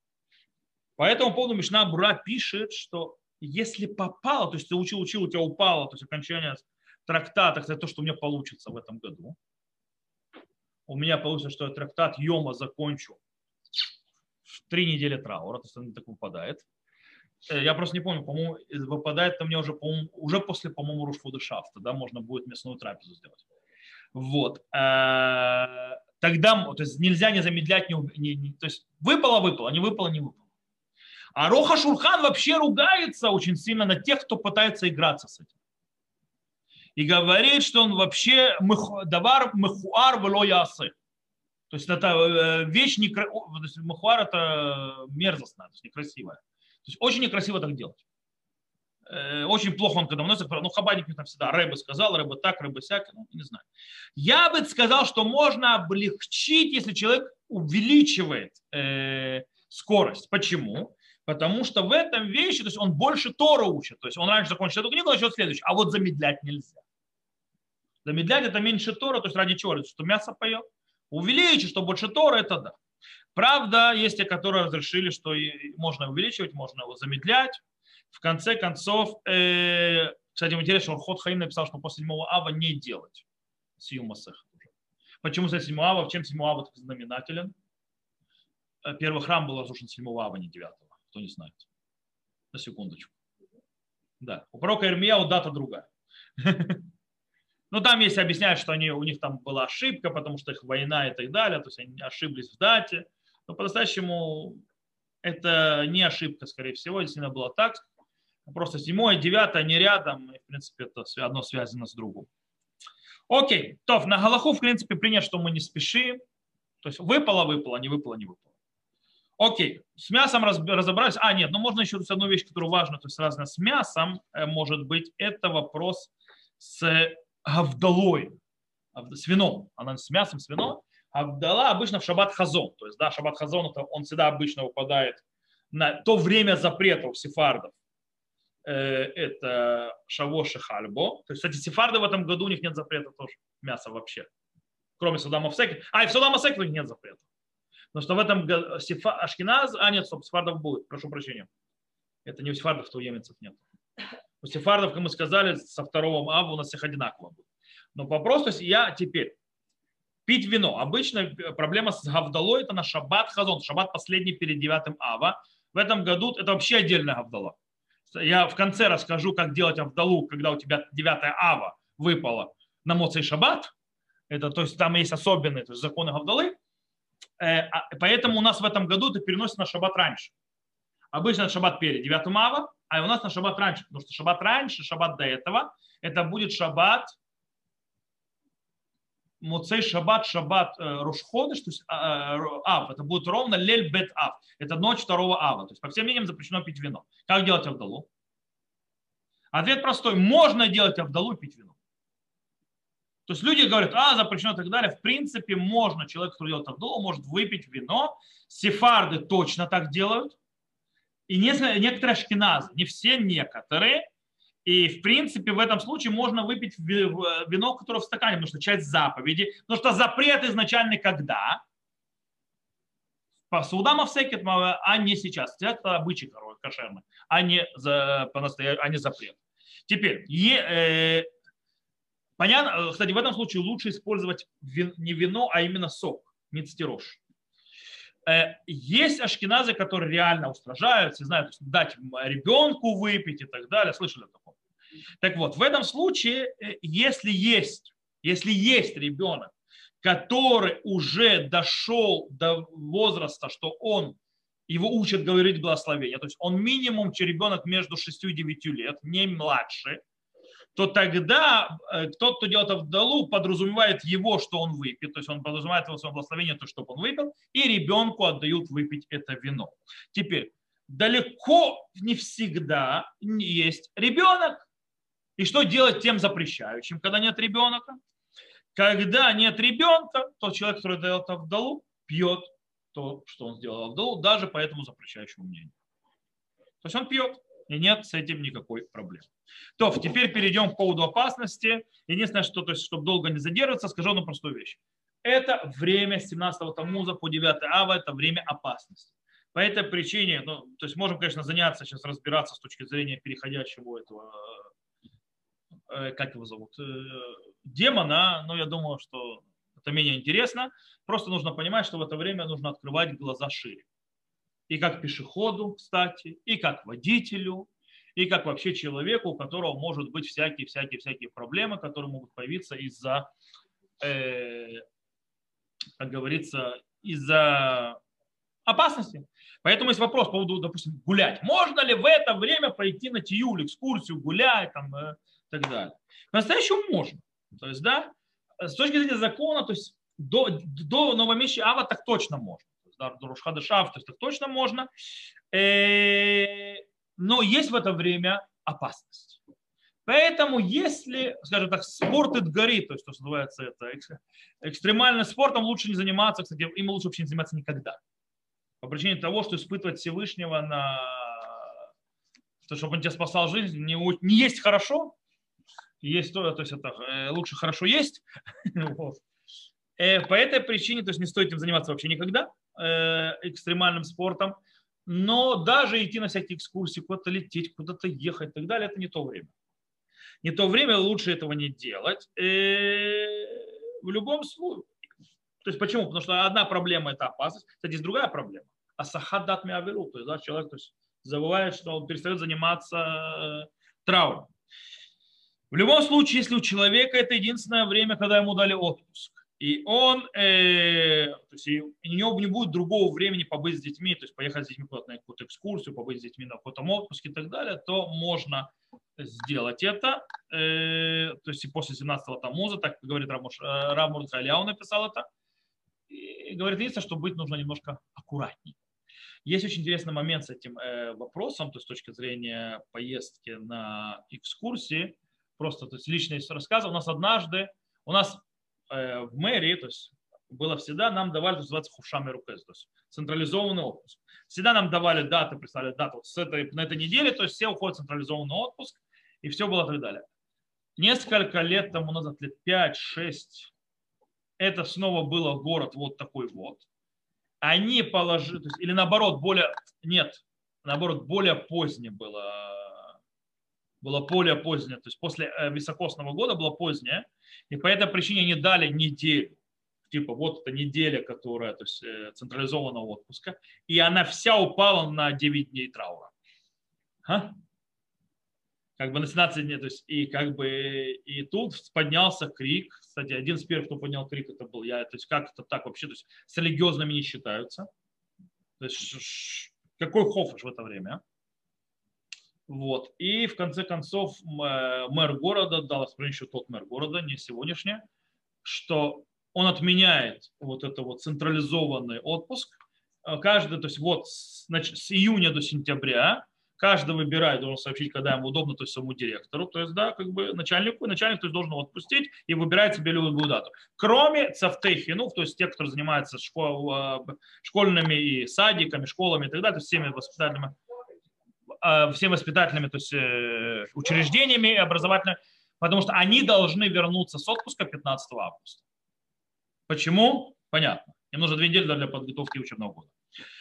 По этому поводу Мишна Бура пишет, что если попало, то есть ты учил, учил, у тебя упало, то есть окончание трактата, это то, что у меня получится в этом году. У меня получится, что я трактат Йома закончу в три недели траура, то есть он так выпадает. Э, я просто не помню, по-моему, выпадает это мне уже, по уже после, по-моему, Рушфуда Шафта, да, можно будет мясную трапезу сделать. Вот. Э, тогда, то есть нельзя не замедлять, не, не, не, то есть выпало, выпало, не выпало, не выпало. А Роха Шурхан вообще ругается очень сильно на тех, кто пытается играться с этим. И говорит, что он вообще давар мехуар вело ясы. То есть это э, вещь, не, мехуар это мерзостная, то есть некрасивая. То есть очень некрасиво так делать. Э, очень плохо он когда вносит, ну хабадник там всегда, рыба сказал, рыба так, рыба всякая, ну не знаю. Я бы сказал, что можно облегчить, если человек увеличивает э, скорость. Почему? Потому что в этом вещи, то есть он больше Тора учит. То есть он раньше закончил эту книгу, начнет следующую. А вот замедлять нельзя. Замедлять это меньше Тора, то есть ради чего? Что мясо поет. Увеличить, что больше Тора, это да. Правда, есть те, которые разрешили, что можно увеличивать, можно его замедлять. В конце концов, э, кстати, интересно, Ход Хаим написал, что после седьмого ава не делать сию масех. Почему за седьмого ава? В чем седьмого ава знаменателен? Э, первый храм был разрушен седьмого ава, не девятого кто не знает. На секундочку. Да. У пророка Ирмияу дата другая. Но там есть объясняют, что они, у них там была ошибка, потому что их война и так далее, то есть они ошиблись в дате. Но по-настоящему это не ошибка, скорее всего, действительно было так. Просто седьмое, девятое, они рядом, и, в принципе, это одно связано с другим. Окей, то на Галаху, в принципе, принято, что мы не спешим. То есть выпало, выпало, не выпало, не выпало. Окей, с мясом разобрались. А, нет, ну можно еще одну вещь, которая важна, то есть разная с мясом, э, может быть, это вопрос с гавдалой, с вином. Она с мясом, с вином. Авдала обычно в шаббат хазон. То есть, да, шаббат хазон, это он всегда обычно выпадает на то время запрета у сефардов. Э, это шавош и хальбо. То есть, кстати, сефарды в этом году у них нет запрета тоже мяса вообще. Кроме Садама Всеки. А, и в Всеки у них нет запрета. Потому что в этом Сифа, Ашкиназ, а нет, стоп, сефардов будет, прошу прощения. Это не у сефардов, то у еменцев нет. У сефардов, как мы сказали, со второго ава у нас всех одинаково будет. Но по простости я теперь пить вино. Обычно проблема с гавдалой это на шаббат хазон. Шаббат последний перед девятым ава. В этом году это вообще отдельная гавдала. Я в конце расскажу, как делать авдалу, когда у тебя девятая ава выпала. на Моцей Шаббат, это, то есть там есть особенные то есть законы Гавдалы, э, поэтому у нас в этом году это переносится на Шаббат раньше. Обычно это Шаббат перед 9 ава, а у нас на Шаббат раньше, потому что Шаббат раньше, Шаббат до этого, это будет Шаббат Муцей Шаббат, Шаббат э, Рошходыш, то есть а, э, Ав, это будет ровно Лель Бет Ав, это ночь второго Ава, то есть по всем мнениям запрещено пить вино. Как делать Авдалу? Ответ простой, можно делать Авдалу и пить вино. То есть люди говорят, а, запрещено и так далее. В принципе, можно, человек, который делает Авдалу, может выпить вино. Сефарды точно так делают. И некоторые ашкеназы, не все, некоторые, и, в принципе, в этом случае можно выпить вино, которое в стакане, потому что часть заповеди. Потому что запрет изначально когда? По судам Авсекет, а не сейчас. Это обычай кошерный, а не, за, по а не запрет. Теперь, е, э, понятно, кстати, в этом случае лучше использовать не вино, а именно сок, не цитирош. Э, есть ашкеназы, которые реально устражаются, знают, дать ребенку выпить и так далее. Слышали о таком? Так вот, в этом случае, э, если есть, если есть ребенок, который уже дошел до возраста, что он его учат говорить благословение, то есть он минимум ребенок между 6 и 9 лет, не младше, то тогда э, тот, кто делает Авдалу, подразумевает его, что он выпьет, то есть он подразумевает его свое благословение, то, чтобы он выпил, и ребенку отдают выпить это вино. Теперь, далеко не всегда есть ребенок, и что делать тем запрещающим, когда нет ребенка? Когда нет ребенка, то человек, который дает Авдалу, пьет то, что он сделал Авдалу, даже по этому запрещающему мнению. То есть он пьет, и нет с этим никакой проблемы. То, теперь перейдем к поводу опасности. Единственное, что, то есть, чтобы долго не задерживаться, скажу одну простую вещь. Это время с 17 Тамуза по 9 Ава, это время опасности. По этой причине, ну, то есть можем, конечно, заняться сейчас разбираться с точки зрения переходящего этого Э, как его зовут, э, демона, но я думаю, что это менее интересно. Просто нужно понимать, что в это время нужно открывать глаза шире. И как пешеходу, кстати, и как водителю, и как вообще человеку, у которого может быть всякие-всякие-всякие проблемы, которые могут появиться из-за, э, как говорится, из-за опасности. Поэтому есть вопрос по поводу, допустим, гулять. Можно ли в это время пойти на тиюль, экскурсию, гулять, там, э, и так далее. По-настоящему можно. То есть, да, с точки зрения закона, то есть до, до новомещи Ава так точно можно. То есть, да, до Рушхада Шав, то есть так точно можно. Э, но есть в это время опасность. Поэтому, если, скажем так, спорт это горит, то есть, то, что называется это экстремальным спортом, лучше не заниматься, кстати, им лучше вообще не заниматься никогда. По причине того, что испытывать Всевышнего на то, чтобы он тебе спасал жизнь, не, не есть хорошо, есть то, то есть это э, лучше хорошо есть. по этой причине, то есть не стоит им заниматься вообще никогда, э, экстремальным спортом. Но даже идти на всякие экскурсии, куда-то лететь, куда-то ехать и так далее, это не то время. Не то время, лучше этого не делать. В любом случае. То есть почему? Потому что одна проблема – это опасность. Кстати, есть другая проблема. А сахадат миавелу. То есть да, человек то есть, забывает, что он перестает заниматься трауром. В любом случае, если у человека это единственное время, когда ему дали отпуск, и он, э, то есть у него не будет другого времени побыть с детьми, то есть поехать с детьми куда-то на какую-то экскурсию, побыть с детьми на каком-то отпуске и так далее, то можно сделать это. Э, то есть и после 17-го Тамуза, так говорит Рамуш, э, Рамур Халяу написал это. И говорит, единственное, что быть нужно немножко аккуратнее. Есть очень интересный момент с этим э, вопросом, то есть с точки зрения поездки на экскурсии – просто то есть личные рассказы. У нас однажды, у нас в мэрии, то есть было всегда, нам давали, то называется хушами рукез, то есть централизованный отпуск. Всегда нам давали даты, представляли дату с этой, на этой неделе, то есть все уходят в централизованный отпуск, и все было так далее. Несколько лет тому назад, лет 5-6, это снова было город вот такой вот. Они положили, то есть, или наоборот, более, нет, наоборот, более позднее было было более позднее, то есть после э, високосного года было позднее, и по этой причине не дали неделю, типа вот эта неделя, которая, то есть э, централизованного отпуска, и она вся упала на 9 дней траура. А? как бы на 17 дней, то есть и как бы и тут поднялся крик, кстати, один из первых, кто поднял крик, это был я, то есть как это так вообще, то есть с религиозными не считаются, то есть какой хофиш в это время, вот, и в конце концов мэр города дал распоряжение, тот мэр города, не сегодняшний, что он отменяет вот это вот централизованный отпуск, каждый, то есть вот значит, с июня до сентября Каждый выбирает, должен сообщить, когда ему удобно, то есть самому директору. То есть, да, как бы начальнику, начальник то есть, должен его отпустить и выбирает себе любую дату. Кроме цавтехинух, то есть тех, кто занимается школ, э, школьными и садиками, школами и так далее, то есть всеми воспитательными, э, всеми воспитательными то есть, э, учреждениями образовательными, потому что они должны вернуться с отпуска 15 августа. Почему? Понятно. Им нужно две недели для подготовки учебного года.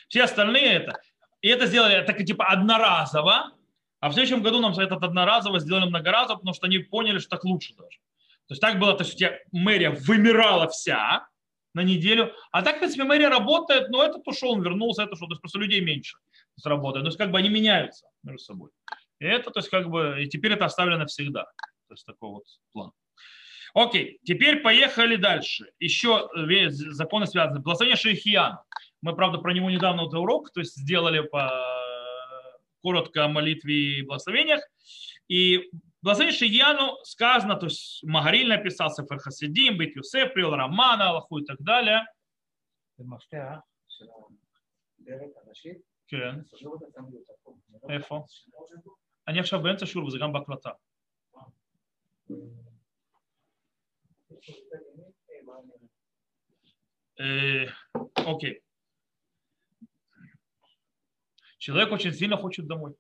Все остальные это и это сделали так типа одноразово, а в следующем году нам этот одноразово сделали многоразово, потому что они поняли, что так лучше даже. То есть так было, то есть у тебя мэрия вымирала вся на неделю, а так, в принципе, мэрия работает, но этот ушел, он вернулся, это ушел, то есть просто людей меньше работает. То есть как бы они меняются между собой. И это, то есть как бы, и теперь это оставлено навсегда. То есть такой вот план. Окей, теперь поехали дальше. Еще э, законы связаны. Благословение Шейхияна. Мы, правда, про него недавно вот урок, то есть сделали по коротко о молитве и благословениях. И благословение Шияну сказано, то есть Магариль написал Сефер Хасидим, Бит Юсеф, Приол Романа, Аллаху и так далее. כן. איפה? אני עכשיו באמצע שיעור וזה גם בהקלטה. אוקיי. Человек очень сильно хочет домой.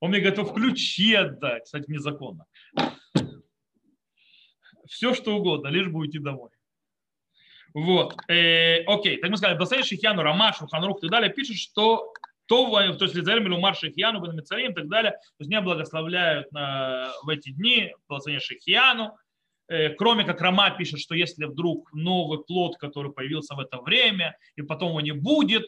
Он мне готов ключи отдать, кстати, незаконно. Все, что угодно, лишь бы уйти домой. Вот. Э, окей, так мы сказали, Басей Шихьяну, Рамаш, Ханрух и так далее пишет, что то, то есть Лизаэль Милумар Шихьяну, Бенамицарим и так далее, то есть не благословляют на, в эти дни благословение Шихьяну, Э, кроме как Рома пишет, что если вдруг новый плод, который появился в это время, и потом его не будет,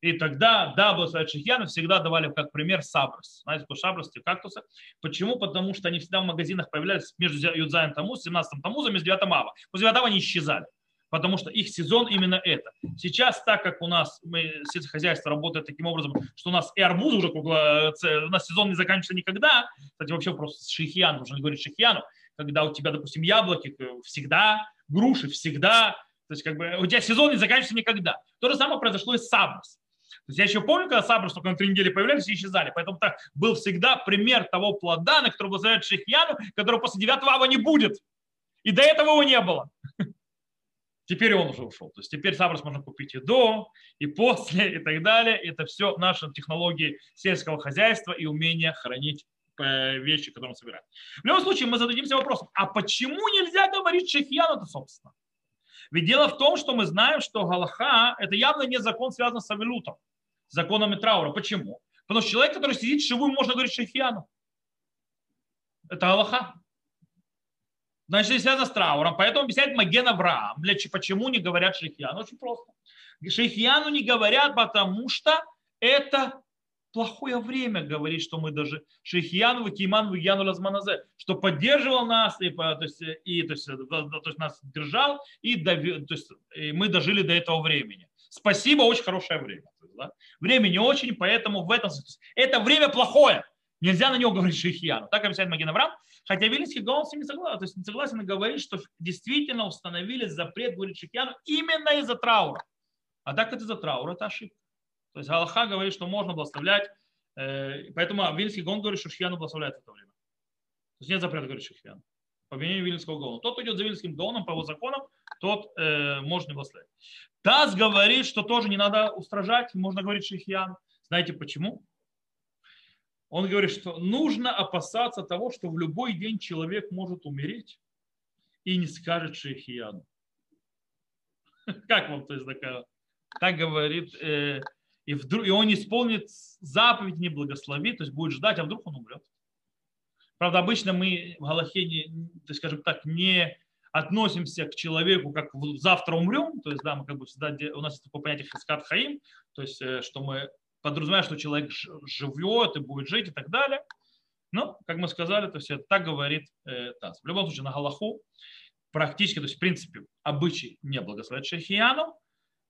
и тогда, да, благословят Шихьяна всегда давали как пример сабрас. Знаете, по шабрасти кактусы. Почему? Потому что они всегда в магазинах появлялись между Юдзаем Тамуз, 17 Тамузом и с 9 Ава. После 9 они исчезали потому что их сезон именно это. Сейчас, так как у нас мы, сельскохозяйство работает таким образом, что у нас и арбуз уже кругло, у нас сезон не заканчивается никогда, кстати, вообще просто шихьян, нужно говорить шихьяну, когда у тебя, допустим, яблоки всегда, груши всегда, то есть как бы у тебя сезон не заканчивается никогда. То же самое произошло и с Саброс. То есть я еще помню, когда Саброс только на три недели появлялись и исчезали. Поэтому так был всегда пример того плода, на который благословляет Шихьяну, которого после 9 ава не будет. И до этого его не было. Теперь он уже ушел. То есть теперь Саброс можно купить и до, и после, и так далее. Это все наши технологии сельского хозяйства и умение хранить вещи, которые он собирает. В любом случае, мы зададимся вопросом, а почему нельзя говорить шехьяну-то, собственно? Ведь дело в том, что мы знаем, что Галаха – это явно не закон, связан с Авилутом, законами траура. Почему? Потому что человек, который сидит шивую, можно говорить шехьяну. Это Галаха. Значит, связано с трауром. Поэтому объясняет Маген Авраам, для, почему не говорят шейхьяну. Очень просто. Шейхьяну не говорят, потому что это плохое время говорить, что мы даже Шейхьяну, Киману, Яну Лазманазе, что поддерживал нас, и, то есть, и, то есть, то есть нас держал, и, то есть, и мы дожили до этого времени. Спасибо, очень хорошее время. Да? Время не очень, поэтому в этом это время плохое. Нельзя на него говорить Шейхьяну. Так объясняет Маген Авраам. Хотя Вильнинский Гаон с ним не согласен. То есть не согласен и говорит, что действительно установили запрет говорить Шейхьяну именно из-за траура. А так это из-за траура, это ошибка. То есть Галаха говорит, что можно благословлять, э, поэтому Вильнский Гон говорит, что Шихьяну благословляет в это время. То есть нет запрета говорить Шихьяну. По мнению Вильнского Гона. Тот, идет за Вильнским Гоном, по его законам, тот э, может не благословлять. Таз говорит, что тоже не надо устражать, можно говорить Шихьян. Знаете почему? Он говорит, что нужно опасаться того, что в любой день человек может умереть и не скажет Шихьяну. Как вам то есть такая? Так говорит э, и, вдруг, и он не исполнит заповедь, не благословит, то есть будет ждать, а вдруг он умрет. Правда, обычно мы в Галахе, не, то есть, скажем так, не относимся к человеку, как завтра умрем, то есть, да, мы как бы всегда, у нас такое понятие хискат хаим, то есть, э, что мы подразумевая, что человек живет и будет жить и так далее. Но, как мы сказали, то это так говорит э, Таз. В любом случае, на Галаху практически, то есть в принципе, обычай не благословляет шейхияну.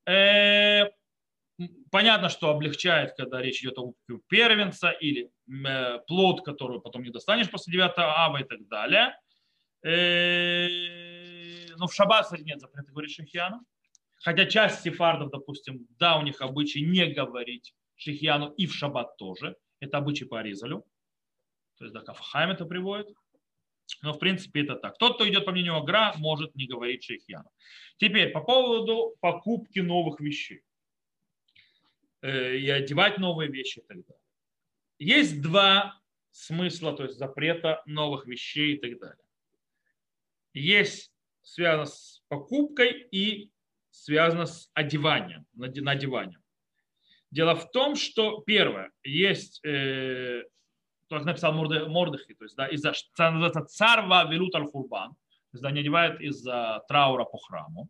Э, понятно, что облегчает, когда речь идет о первенца или э, плод, который потом не достанешь после 9 ава и так далее. Э, но в шаббат, кстати, нет запрета говорить шейхияну. Хотя часть сефардов, допустим, да, у них обычай не говорить шейхияну и в шаббат тоже. Это обычай по Аризалю. То есть, да, Кафахайм это приводит. Но, в принципе, это так. Тот, кто идет по мнению Агра, может не говорить шейхьяну. Теперь, по поводу покупки новых вещей. Э, и одевать новые вещи и так далее. Есть два смысла, то есть запрета новых вещей и так далее. Есть связано с покупкой и связано с одеванием, надеванием. Дело в том, что первое, есть э, как написал Мордыхи, то есть да, из-за называется царва велут аль хурбан, то есть да, не одевают из-за траура по храму.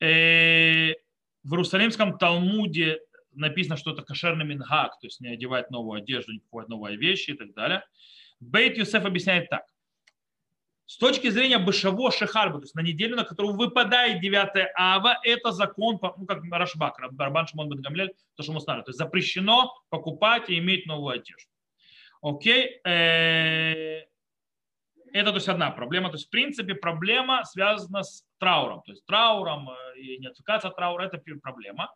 Э, в Иерусалимском Талмуде написано, что это кошерный мингак, то есть не одевать новую одежду, не покупать новые вещи и так далее. Бейт Юсеф объясняет так. С точки зрения бышаво шехарба, то есть на неделю, на которую выпадает 9 ава, это закон, ну как Рашбак, Барбан Шимон то, что мы знали. То есть запрещено покупать и иметь новую одежду. Окей. Э, это то есть одна проблема. То есть в принципе проблема связана с трауром. То есть трауром э, и не отвлекаться от траура – это проблема.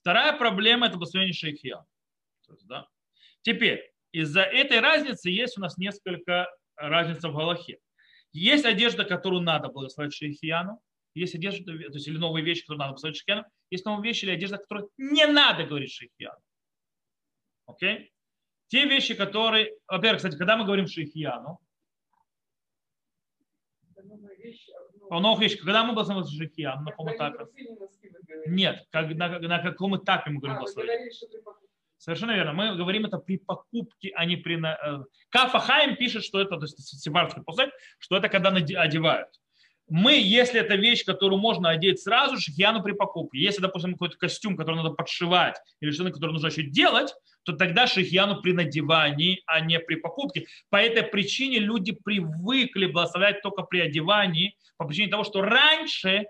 Вторая проблема – это благословение шейхия. да. Теперь, из-за этой разницы есть у нас несколько разниц в Галахе. Есть одежда, которую надо благословить шейхияну, есть одежда, то есть или новые вещи, которые надо благословить шейхияну, есть новые вещи или одежда, которую не надо говорить шейхияну. Окей? Те вещи, которые... Во-первых, кстати, когда мы говорим шейхияну, по новых вещах, когда мы благословим шейхияну, на каком этапе? Нет, как, на, на каком этапе мы говорим благословение? Совершенно верно. Мы говорим это при покупке, а не при... Э, Кафа Хайм пишет, что это, то есть сефардский посыль, что это когда одевают мы, если это вещь, которую можно одеть сразу же, хияну при покупке. Если, допустим, какой-то костюм, который надо подшивать, или что-то, которое нужно еще делать, то тогда шихьяну при надевании, а не при покупке. По этой причине люди привыкли благословлять только при одевании, по причине того, что раньше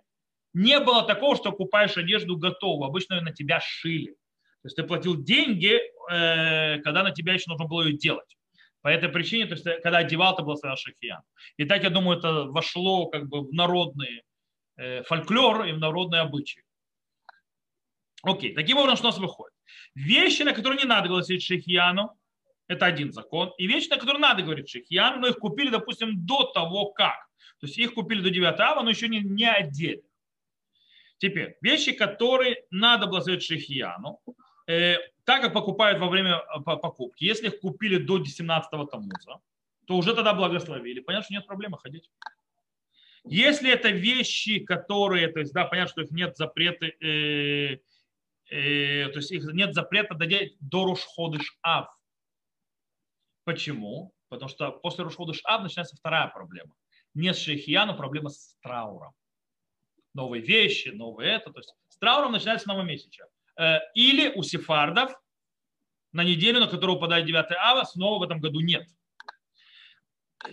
не было такого, что купаешь одежду готовую. Обычно ее на тебя шили. То есть ты платил деньги, э, когда на тебя еще нужно было ее делать. По этой причине, то есть, когда одевал, то благословлял Шахиян. И так, я думаю, это вошло как бы в народный э, фольклор и в народные обычаи. Окей, таким образом, что у нас выходит? Вещи, на которые не надо голосить Шехияну, это один закон. И вещи, на которые надо говорить Шехияну, но их купили, допустим, до того, как. То есть их купили до 9 ава, но еще не, не одели. Теперь, вещи, которые надо благословить Шехияну, э, так как покупают во время э, покупки, если их купили до 17-го тамуза, то уже тогда благословили. Понятно, что нет проблемы ходить. Если это вещи, которые, то есть, да, понятно, что их нет запрета, э, э, то есть их нет запрета додеть до Рушходыш Ав. Почему? Потому что после Рушходыш Ав начинается вторая проблема. Не с шейхияну, проблема с трауром. Новые вещи, новые это. То есть с трауром начинается. Э, или у сефардов на неделю, на которую выпадает 9 ава, снова в этом году нет.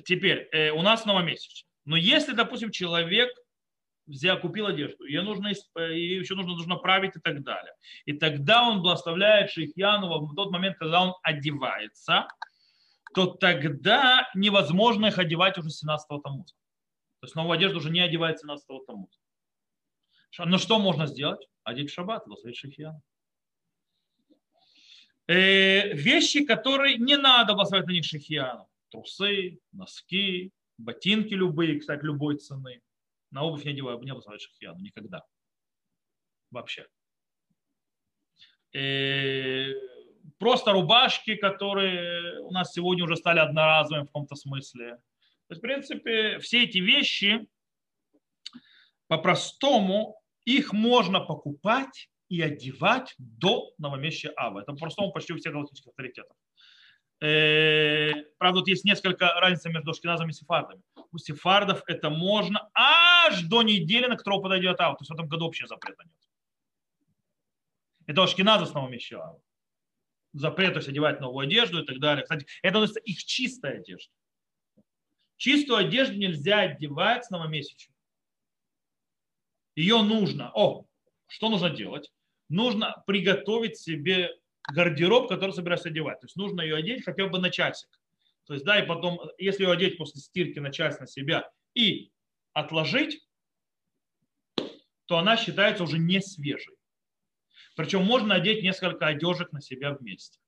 Теперь, э, у нас новомесячный. Но если, допустим, человек взял, купил одежду, ее нужно, ее еще нужно, нужно править и так далее. И тогда он благословляет Шейхьяну в тот момент, когда он одевается, то тогда невозможно их одевать уже 17-го тамуза. То есть новую одежду уже не одевает 17-го тамуза. Но что можно сделать? В шаббат, благословить Шейхьяну. Э, вещи, которые не надо благословить на них Шейхьяну. Трусы, носки, ботинки любые, кстати, любой цены. На обувь не одеваю, не благословить Шейхьяну никогда. Вообще. Э, просто рубашки, которые у нас сегодня уже стали одноразовыми в каком-то смысле. То есть, в принципе, все эти вещи по-простому их можно покупать и одевать до новомесячия Ава. Это по-простому почти у всех галактических авторитетов. Э, правда, тут есть несколько разниц между шкиназами и сефардами. У сефардов это можно аж до недели, на которую подойдет Ава. То есть в этом году вообще запрета нет. Это у шкиназов с новомесячия Ава. запрет, то есть одевать новую одежду и так далее. Кстати, это их чистая одежда. Чистую одежду нельзя одевать с новомесячным. Ее нужно, о, что нужно делать? Нужно приготовить себе гардероб, который собираешься одевать. То есть нужно ее одеть хотя бы на часик. То есть, да, и потом, если ее одеть после стирки на час на себя и отложить, то она считается уже не свежей. Причем можно одеть несколько одежек на себя вместе.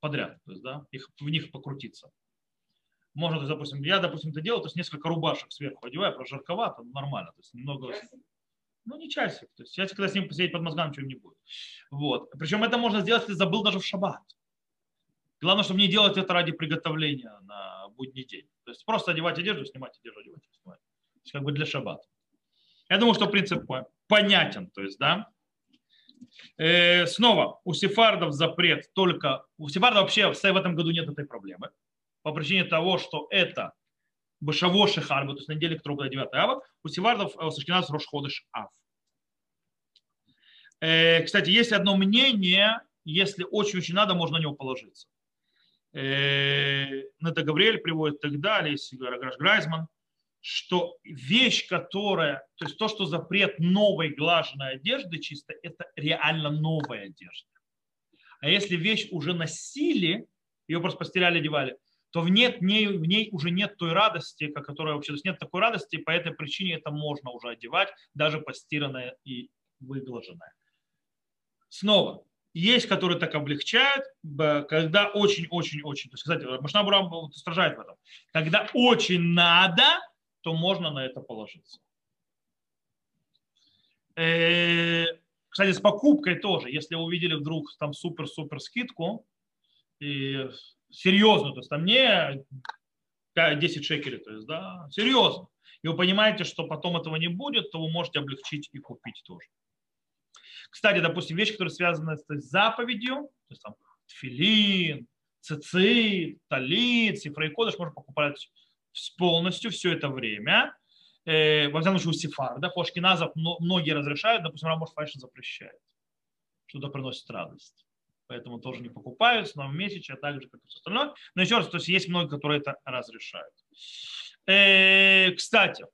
Подряд. То есть, да, их, в них покрутиться. Можно, допустим, я, допустим, это делаю, то есть несколько рубашек сверху одеваю, просто жарковато, нормально. То есть немного ну, не часик. То есть часик, когда с ним посидеть под мозгами, ничего не будет. Вот. Причем это можно сделать, если забыл даже в шаббат. Главное, чтобы не делать это ради приготовления на будний день. То есть просто одевать одежду, снимать одежду, одевать, снимать. То есть как бы для шаббата. Я думаю, что принцип понятен. То есть, да. Э, снова, у сефардов запрет только... У сефардов вообще в этом году нет этой проблемы. По причине того, что это Башаво Шехарба, то есть на неделе, которая была 9 ава, у севардов, э, у Сашкиназ Рошходыш Ав. Э, кстати, есть одно мнение, если очень-очень надо, можно на него положиться. Э, это Гавриэль приводит и так далее, Граш Грайзман, что вещь, которая, то есть то, что запрет новой глаженной одежды чисто, это реально новая одежда. А если вещь уже носили, ее просто постирали, одевали, то в, нет, в, ней, уже нет той радости, которая вообще, то есть нет такой радости, по этой причине это можно уже одевать, даже постиранное и выглаженное. Снова, есть, которые так облегчают, когда очень-очень-очень, то есть, кстати, Машнабурам устражает в этом, когда очень надо, то можно на это положиться. Э, кстати, с покупкой тоже, если увидели вдруг там супер-супер скидку, и серьезно, то есть там не 10 шекелей, то есть, да, серьезно. И вы понимаете, что потом этого не будет, то вы можете облегчить и купить тоже. Кстати, допустим, вещи, которые связаны с заповедью, то есть там тфилин, цицит, талит, цифра и кодыш можно покупать полностью все это время. Э, во всяком случае, у сефардов, у ашкеназов многие разрешают, допустим, Рамош Файшин запрещает, что это приносит радость поэтому тоже не покупают, но месяц, а также как и все остальное. Но еще раз, то есть есть многие, которые это разрешают. Э, кстати,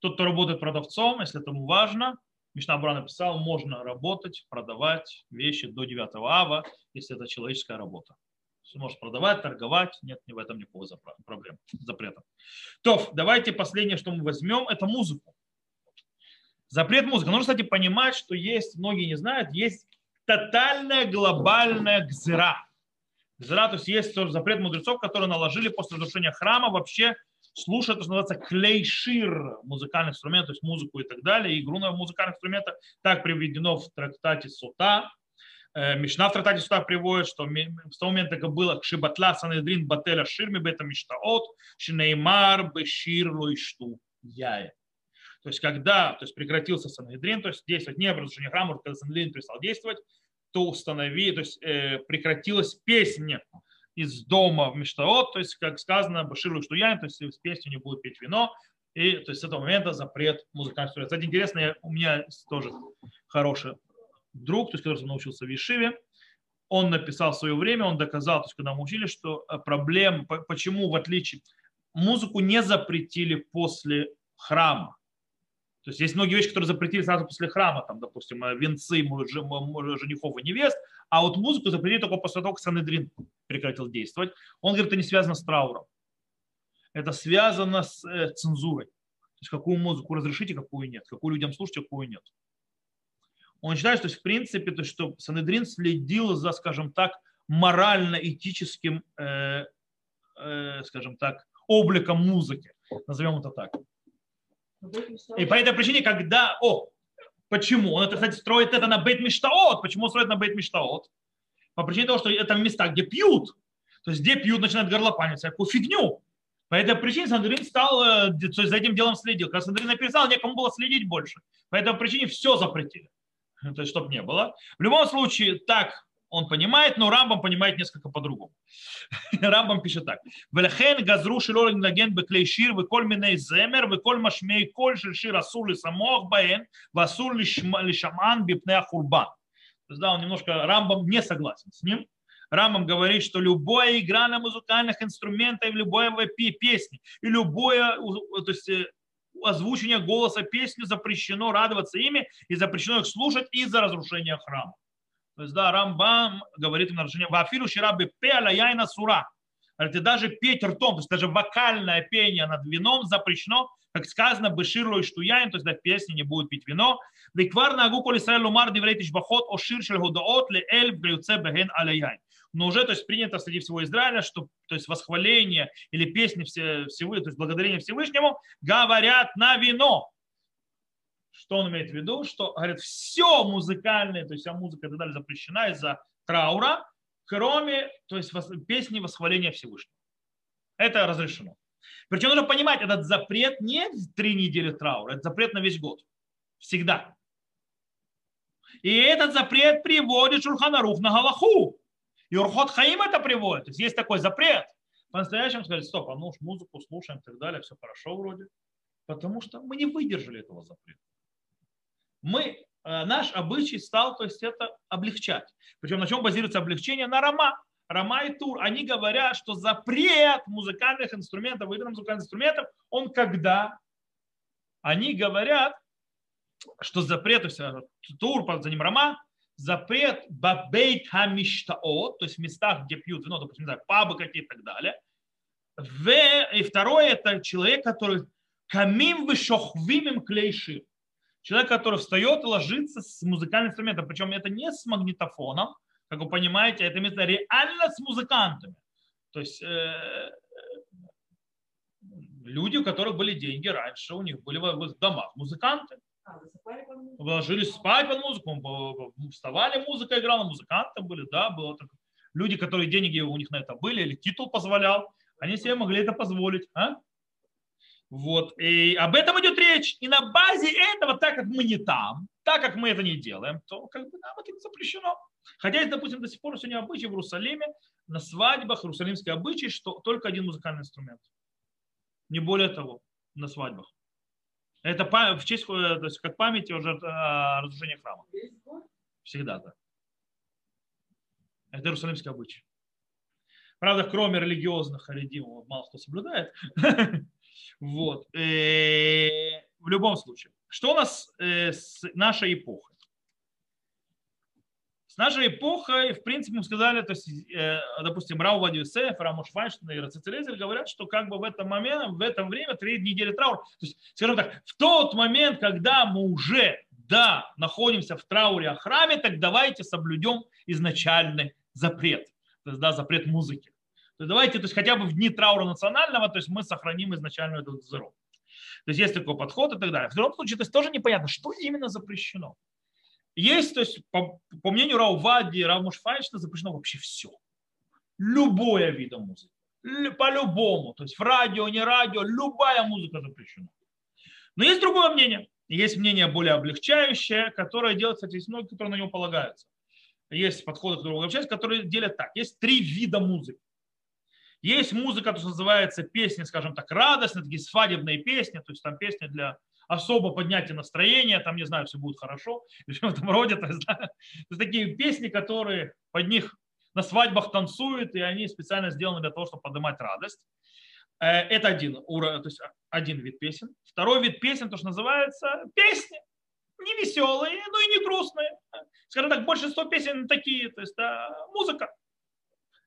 тот, кто работает продавцом, если этому важно, Мишна Бура написал, можно работать, продавать вещи до 9 ава, если это человеческая работа. Ты можешь продавать, торговать, нет в этом никакого проблем, запрета. То, давайте последнее, что мы возьмем, это музыку. Запрет музыки. Нужно, кстати, понимать, что есть, многие не знают, есть тотальная глобальная гзера. Гзера, то есть есть тоже запрет мудрецов, которые наложили после разрушения храма вообще слушать, то, что называется клейшир, музыкальный инструмент, то есть музыку и так далее, игру на музыкальных инструментах. Так приведено в трактате Сута. Э, Мишна в трактате Сута приводит, что с того момента, как было Шибатла Санедрин Бателя Ширми Бета Миштаот, Шинеймар Бешир Луишту Яе. То есть, когда то есть, прекратился Санедрин, то есть действовать не разрушение храма, когда Санедрин перестал действовать, то установи, то есть э, прекратилась песня из дома в Миштаот, то есть, как сказано, Баширу Штуян, то есть с песней не будет пить вино, и то есть с этого момента запрет музыкальных инструментов. Кстати, интересно, я, у меня тоже хороший друг, то есть, который научился в Ешиве, он написал в свое время, он доказал, то есть, когда мы учили, что э, проблем, почему в отличие, музыку не запретили после храма. То есть есть многие вещи, которые запретили сразу после храма, там, допустим, э, венцы женихов и невест, а вот музыку запретили только после того, как Санедрин прекратил действовать. Он говорит, это не связано с трауром. Это связано с э, цензурой. То есть какую музыку разрешите, какую нет, какую людям слушать, какую нет. Он считает, что в принципе, то, что Санедрин следил за, скажем так, морально-этическим, э, э, скажем так, обликом музыки. Назовем это так. И по этой причине, когда... О, почему? Он, это, кстати, строит это на бейт миштаот. Почему он строит на бейт миштаот? По причине того, что это места, где пьют. То есть, где пьют, начинают горлопанить всякую фигню. По этой причине Сандрин стал, э, то есть, за этим делом следил. Когда Сандрин написал, некому было следить больше. По этой причине все запретили. То есть, чтобы не было. В любом случае, так он понимает, но Рамбам понимает несколько по-другому. Рамбам пишет так. Велехен газру шилор наген беклей шир веколь миней земер веколь машмей коль шир асур ли самох баен васур ли шаман бипне ахурбан. То есть, да, он немножко, Рамбам не согласен с ним. Рамам говорит, что любая игра на музыкальных инструментах, любая песни и любое то есть, э, озвучивание голоса песни запрещено радоваться ими и запрещено их слушать из-за разрушения храма. То есть, да, Рамбам говорит им нарушение. Вафиру ширабы пеля яйна сура. Говорит, даже петь ртом, то есть даже вокальное пение над вином запрещено, как сказано, беширло и штуяин, то есть да, в песне не будет пить вино. Виквар нагу коли Исраэль лумар диврей тишбахот о шир шель гудаот ле эль бгаюце беген аляяйн но уже то есть, принято среди всего Израиля, что то есть, восхваление или песни все, всевы, то есть благодарение Всевышнему говорят на вино. Что он имеет в виду? Что, говорит, все музыкальное, то есть вся музыка и так далее запрещена из-за траура, кроме то есть, песни восхваления Всевышнего. Это разрешено. Причем нужно понимать, этот запрет не три недели траура, это запрет на весь год. Всегда. И этот запрет приводит Шурханарух на Галаху. И Урхот Хаим это приводит. То есть есть такой запрет. По-настоящему сказать, стоп, а ну уж музыку слушаем и так далее, все хорошо вроде. Потому что мы не выдержали этого запрета. Мы, э, наш обычай стал, то есть это облегчать. Причем на чем базируется облегчение? На Рама. Рама и Тур. Они говорят, что запрет музыкальных инструментов, выданных музыкальных инструментов, он когда? Они говорят, что запрет, то есть э, Тур, за ним Рама, запрет бабейт хамиштаот, то есть в местах, где пьют вино, допустим, не знаю, пабы какие-то и так далее. В, и второе, это человек, который камим вышохвимим клейши. Человек, который встает и ложится с музыкальным инструментом. Причем это не с магнитофоном, как вы понимаете, это место реально с музыкантами. То есть э, люди, у которых были деньги раньше, у них были в домах музыканты. Ложились спать под музыку, вставали, музыка играла, музыканты были, да, было так. Люди, которые деньги у них на это были, или титул позволял, они себе могли это позволить. А? Вот. И об этом идет речь. И на базе этого, так как мы не там, так как мы это не делаем, то как бы нам это запрещено. Хотя, допустим, до сих пор сегодня обычай в Иерусалиме, на свадьбах, иерусалимский обычай, что только один музыкальный инструмент. Не более того, на свадьбах. Это в честь, э, то есть как память уже о разрушении храма. Всегда так. Это иерусалимский обычай. Правда, кроме религиозных харидимов мало кто соблюдает. Вот. Э, в любом случае. Что у нас э, с нашей эпохой? С нашей эпохой, в принципе, мы сказали, то есть, э, допустим, Рау Вадиусеф, Рамош Файнштейн и Рацицелезер говорят, что как бы в это момент, в это время, три недели траур. То есть, скажем так, в тот момент, когда мы уже, да, находимся в трауре о храме, так давайте соблюдем изначальный запрет. То есть, да, запрет музыки. То есть, давайте, то есть, хотя бы в дни траура национального, то есть, мы сохраним изначальную эту То есть, есть такой подход и так далее. В другом случае, то есть, тоже непонятно, что именно запрещено. Есть, то есть, по, по мнению Раувади и Равмушфайшна, запрещено вообще все. Любое вида музыки. По-любому. То есть в радио, не радио, любая музыка запрещена. Но есть другое мнение. Есть мнение более облегчающее, которое делает, кстати, есть многие, которые на него полагаются. Есть подходы, которые облегчаются, которые делят так. Есть три вида музыки. Есть музыка, то, называется песни, скажем так, радостные, такие свадебные песни, то есть там песни для особо поднятие настроения, там, не знаю, все будет хорошо, в этом роде. То есть, то есть такие песни, которые под них на свадьбах танцуют, и они специально сделаны для того, чтобы поднимать радость. Э, это один, то есть один вид песен. Второй вид песен, то, что называется песни. Не веселые, но и не грустные. Скажем так, большинство песен такие, то есть да, музыка.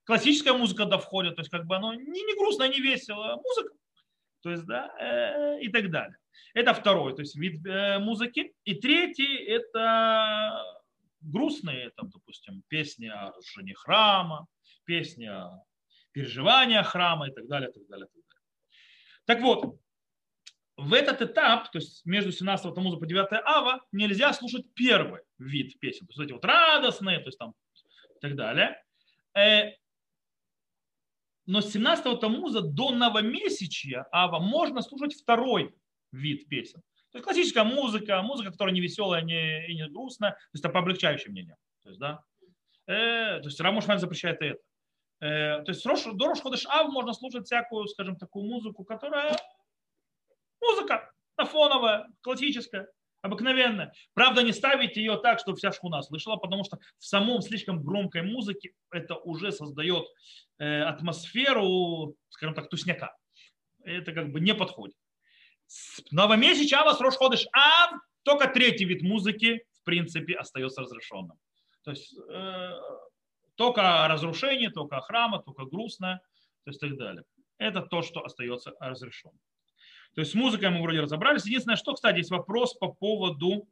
Классическая музыка да входит, то есть как бы оно не, не грустно, не весело, а музыка. То есть, да, э, и так далее. Это второй, то есть вид э, музыки. И третий – это грустные, там, допустим, песни о разрушении храма, песни о переживаниях храма и так далее, так далее, так далее. Так вот, в этот этап, то есть между 17 Тамуза по 9 Ава, нельзя слушать первый вид песен. То есть эти вот радостные, то есть там и так далее. Но с 17 Тамуза до новомесячья Ава можно слушать второй вид песен. То есть классическая музыка, музыка, которая не веселая не, и не грустная, то есть это по облегчающим мнениям. То есть, да, э, то есть Рамушман запрещает это. Э, то есть Рош, до Рошходыш Ав можно слушать всякую, скажем, такую музыку, которая музыка, на фоновая, классическая. Обыкновенная. Правда, не ставить ее так, чтобы вся шхуна слышала, потому что в самом слишком громкой музыке это уже создает э, атмосферу, скажем так, тусняка. Это как бы не подходит. Новомесяч Ава, с Рошходыш Ав, только третий вид музыки, в принципе, остается разрешенным. То есть э, только разрушение, только храма, только грустное, то есть так далее. Это то, что остается разрешенным. То есть с музыкой мы вроде разобрались. Единственное, что, кстати, есть вопрос по поводу,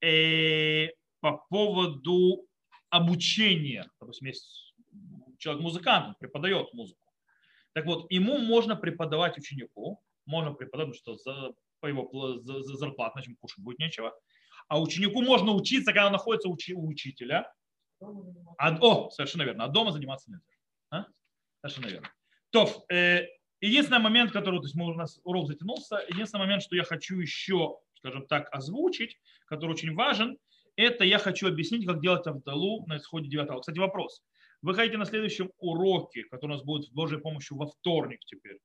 э, по поводу обучения. Допустим, есть человек-музыкант, он преподает музыку. Так вот, ему можно преподавать ученику, можно преподавать, что за, по его за, за зарплату, значит, кушать будет нечего. А ученику можно учиться, когда он находится у, у учителя. А, о, совершенно верно. А дома заниматься нельзя. А? Совершенно верно. То, э, Единственный момент, который, то есть мы, у нас урок затянулся, единственный момент, что я хочу еще, скажем так, озвучить, который очень важен, это я хочу объяснить, как делать Авдалу на исходе 9 Кстати, вопрос. Вы хотите на следующем уроке, который у нас будет с Божьей помощью во вторник теперь,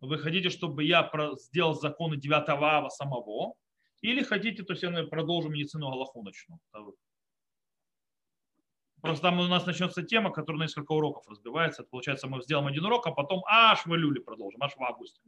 вы хотите, чтобы я сделал законы 9 ава самого, или хотите, то есть я продолжу медицину Галаху начну? Просто там у нас начнется тема, которая на несколько уроков разбивается. Это, получается, мы сделаем один урок, а потом аж в июле продолжим, аж в августе.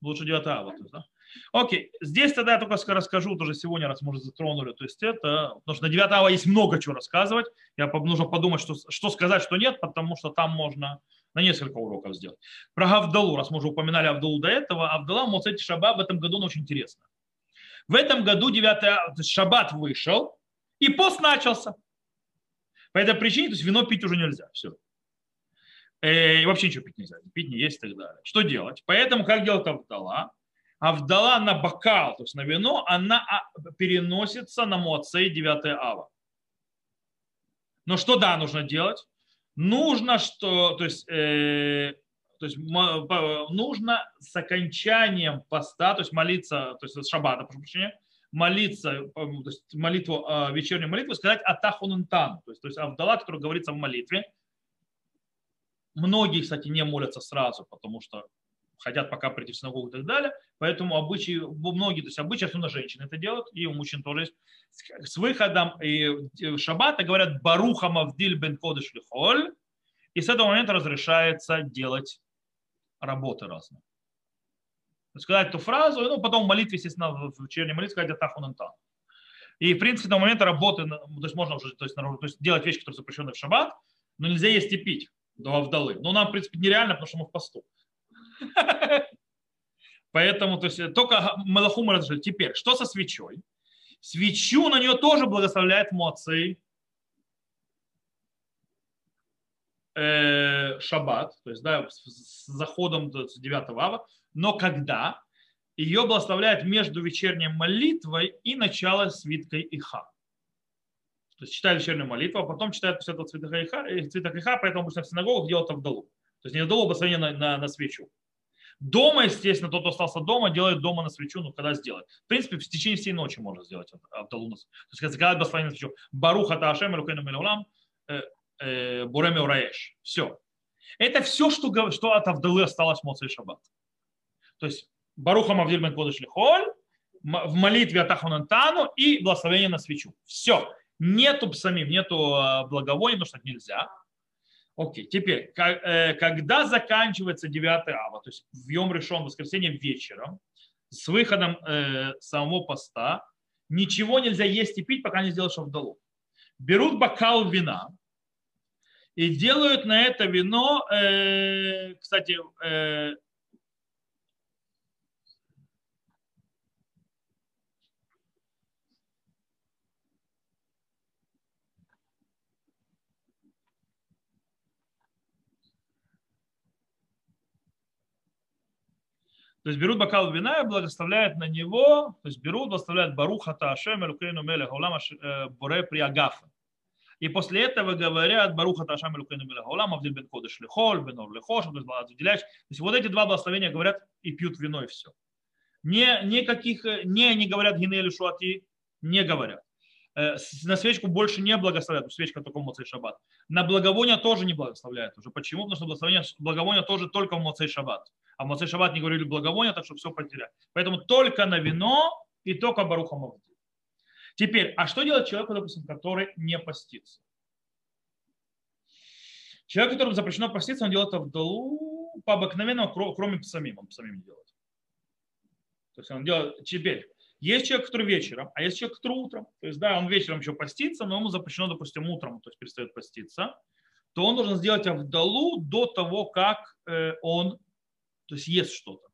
Лучше 9 августа, да? Окей, здесь тогда я только расскажу, тоже сегодня, раз мы уже затронули, то есть это, потому что на 9 ава есть много чего рассказывать, я нужно подумать, что, что сказать, что нет, потому что там можно на несколько уроков сделать. Про Авдалу, раз мы уже упоминали Авдалу до этого, Авдала Моцет Шаба в этом году он очень интересно. В этом году 9 Шаббат вышел, и пост начался. По этой причине, то есть вино пить уже нельзя. Все. Э, и вообще ничего пить нельзя. Пить не есть и так далее. Что делать? Поэтому как делать Авдала? Авдала на бокал, то есть на вино, она а, переносится на Моцей 9 ава. Но что да, нужно делать? Нужно, что, то есть, э, то есть нужно с окончанием поста, то есть молиться, то есть с шаббата, прошу прощения, молиться, то есть молитву, а, вечернюю молитву, сказать Атахунунтан, то есть, то есть Авдала, который говорится в молитве. Многие, кстати, не молятся сразу, потому что хотят пока прийти в синагогу и так далее. Поэтому обычаи, многие, то есть обычаи, особенно женщины это делают, и у мужчин тоже есть. С выходом и шаббата говорят Баруха Мавдиль бен Кодыш Лихоль, и с этого момента разрешается делать работы разные сказать эту фразу, ну, потом в молитве, естественно, в вечерней молитве сказать Атахунантан. И, в принципе, на момент работы, то есть можно уже то есть, то есть делать вещи, которые запрещены в шаббат, но нельзя есть и пить до Авдалы. Но нам, в принципе, нереально, потому что мы в посту. Поэтому то есть, только Малаху мы разрешили. Теперь, что со свечой? Свечу на нее тоже благословляет Моцей э, Шаббат, то есть да, с заходом 9 ава, но когда ее благословляют между вечерней молитвой и начало свиткой Иха. То есть читают вечернюю молитву, а потом читают после этого цвета Иха, э, цвета Иха поэтому обычно в синагогах делают Авдалу. То есть не Авдалу, а благословение на, на, на свечу. Дома, естественно, тот, кто остался дома, делает дома на свечу, ну, когда сделает. В принципе, в течение всей ночи можно сделать Авдалу. То есть, когда благословение на свечу. Баруха Таашем, Элукейну Мелулам, э, Буреме Ураеш. Все. Это все, что, что от Авдалы осталось Моцей Шаббат. То есть Баруха Мавдиль Бен Кодыш в молитве Атахунантану и благословение на свечу. Все. Нету самим, нету а, благовония, потому что это нельзя. Окей, теперь, э, когда заканчивается 9 ава, то есть в Йом решен, воскресенье вечером, с выходом э, самого поста, ничего нельзя есть и пить, пока не сделаешь авдалу. Берут бокал вина и делают на это вино, э, кстати, То есть берут бокал вина и благословляют на него, то есть берут, благословляют Баруха Таашем, Элукейну Мелех, Улам э, Боре Приагафа. И после этого говорят Баруха Таашем, Элукейну Мелех, Улам Авдиль Бен Кодыш Лехоль, Бен Ор то есть То есть вот эти два благословения говорят и пьют вино и все. Не, никаких, не, не говорят Гинели Шуати, не говорят. Э, на свечку больше не благословляют, свечка только в Моцей Шаббат. На благовония тоже не благословляют уже. Почему? Потому что благословение, благовония тоже только в Моцей Шаббат. А в Моцей Шаббат не говорили благовония, так что все потеряли. Поэтому только на вино и только Баруха Мавди. Теперь, а что делать человеку, допустим, который не постится? Человек, которому запрещено поститься, он делает это вдалу по обыкновенному, кроме самим, он самим не делает. То есть он делает теперь. Есть человек, который вечером, а есть человек, который утром. То есть, да, он вечером еще постится, но ему запрещено, допустим, утром, то есть перестает поститься. То он должен сделать авдалу до того, как э, он, то есть ест что-то.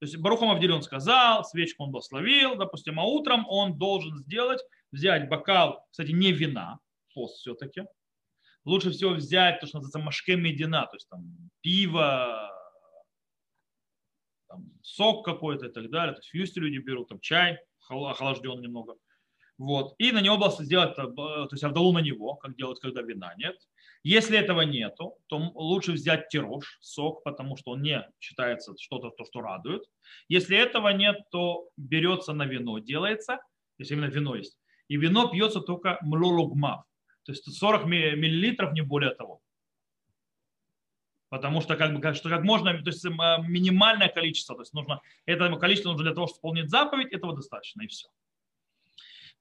То есть Барухам Авдиль он сказал, свечку он благословил, допустим, а утром он должен сделать, взять бокал, кстати, не вина, пост все-таки. Лучше всего взять то, что называется машке медина, то есть там пиво, там, сок какой-то и так далее. То есть в Юсте люди берут там чай, охлажденный немного. Вот. И на него было сделать, э, то есть Авдалу на него, как делают, когда вина нет. Если этого нету, то лучше взять тирож, сок, потому что он не считается что-то, то, что радует. Если этого нет, то берется на вино, делается, если именно вино есть. И вино пьется только млологмав, то есть 40 миллилитров, не более того. Потому что как, бы, что как можно, то есть минимальное количество, то есть нужно, это количество нужно для того, чтобы исполнить заповедь, этого достаточно и все.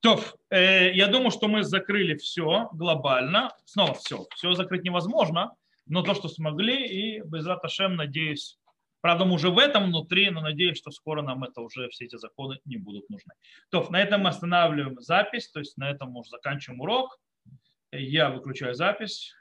То, э, я думаю, что мы закрыли все глобально. Снова все. Все закрыть невозможно, но то, что смогли, и без Раташем, надеюсь, правда, мы уже в этом внутри, но надеюсь, что скоро нам это уже, все эти законы не будут нужны. То, на этом мы останавливаем запись, то есть на этом мы уже заканчиваем урок. Я выключаю запись.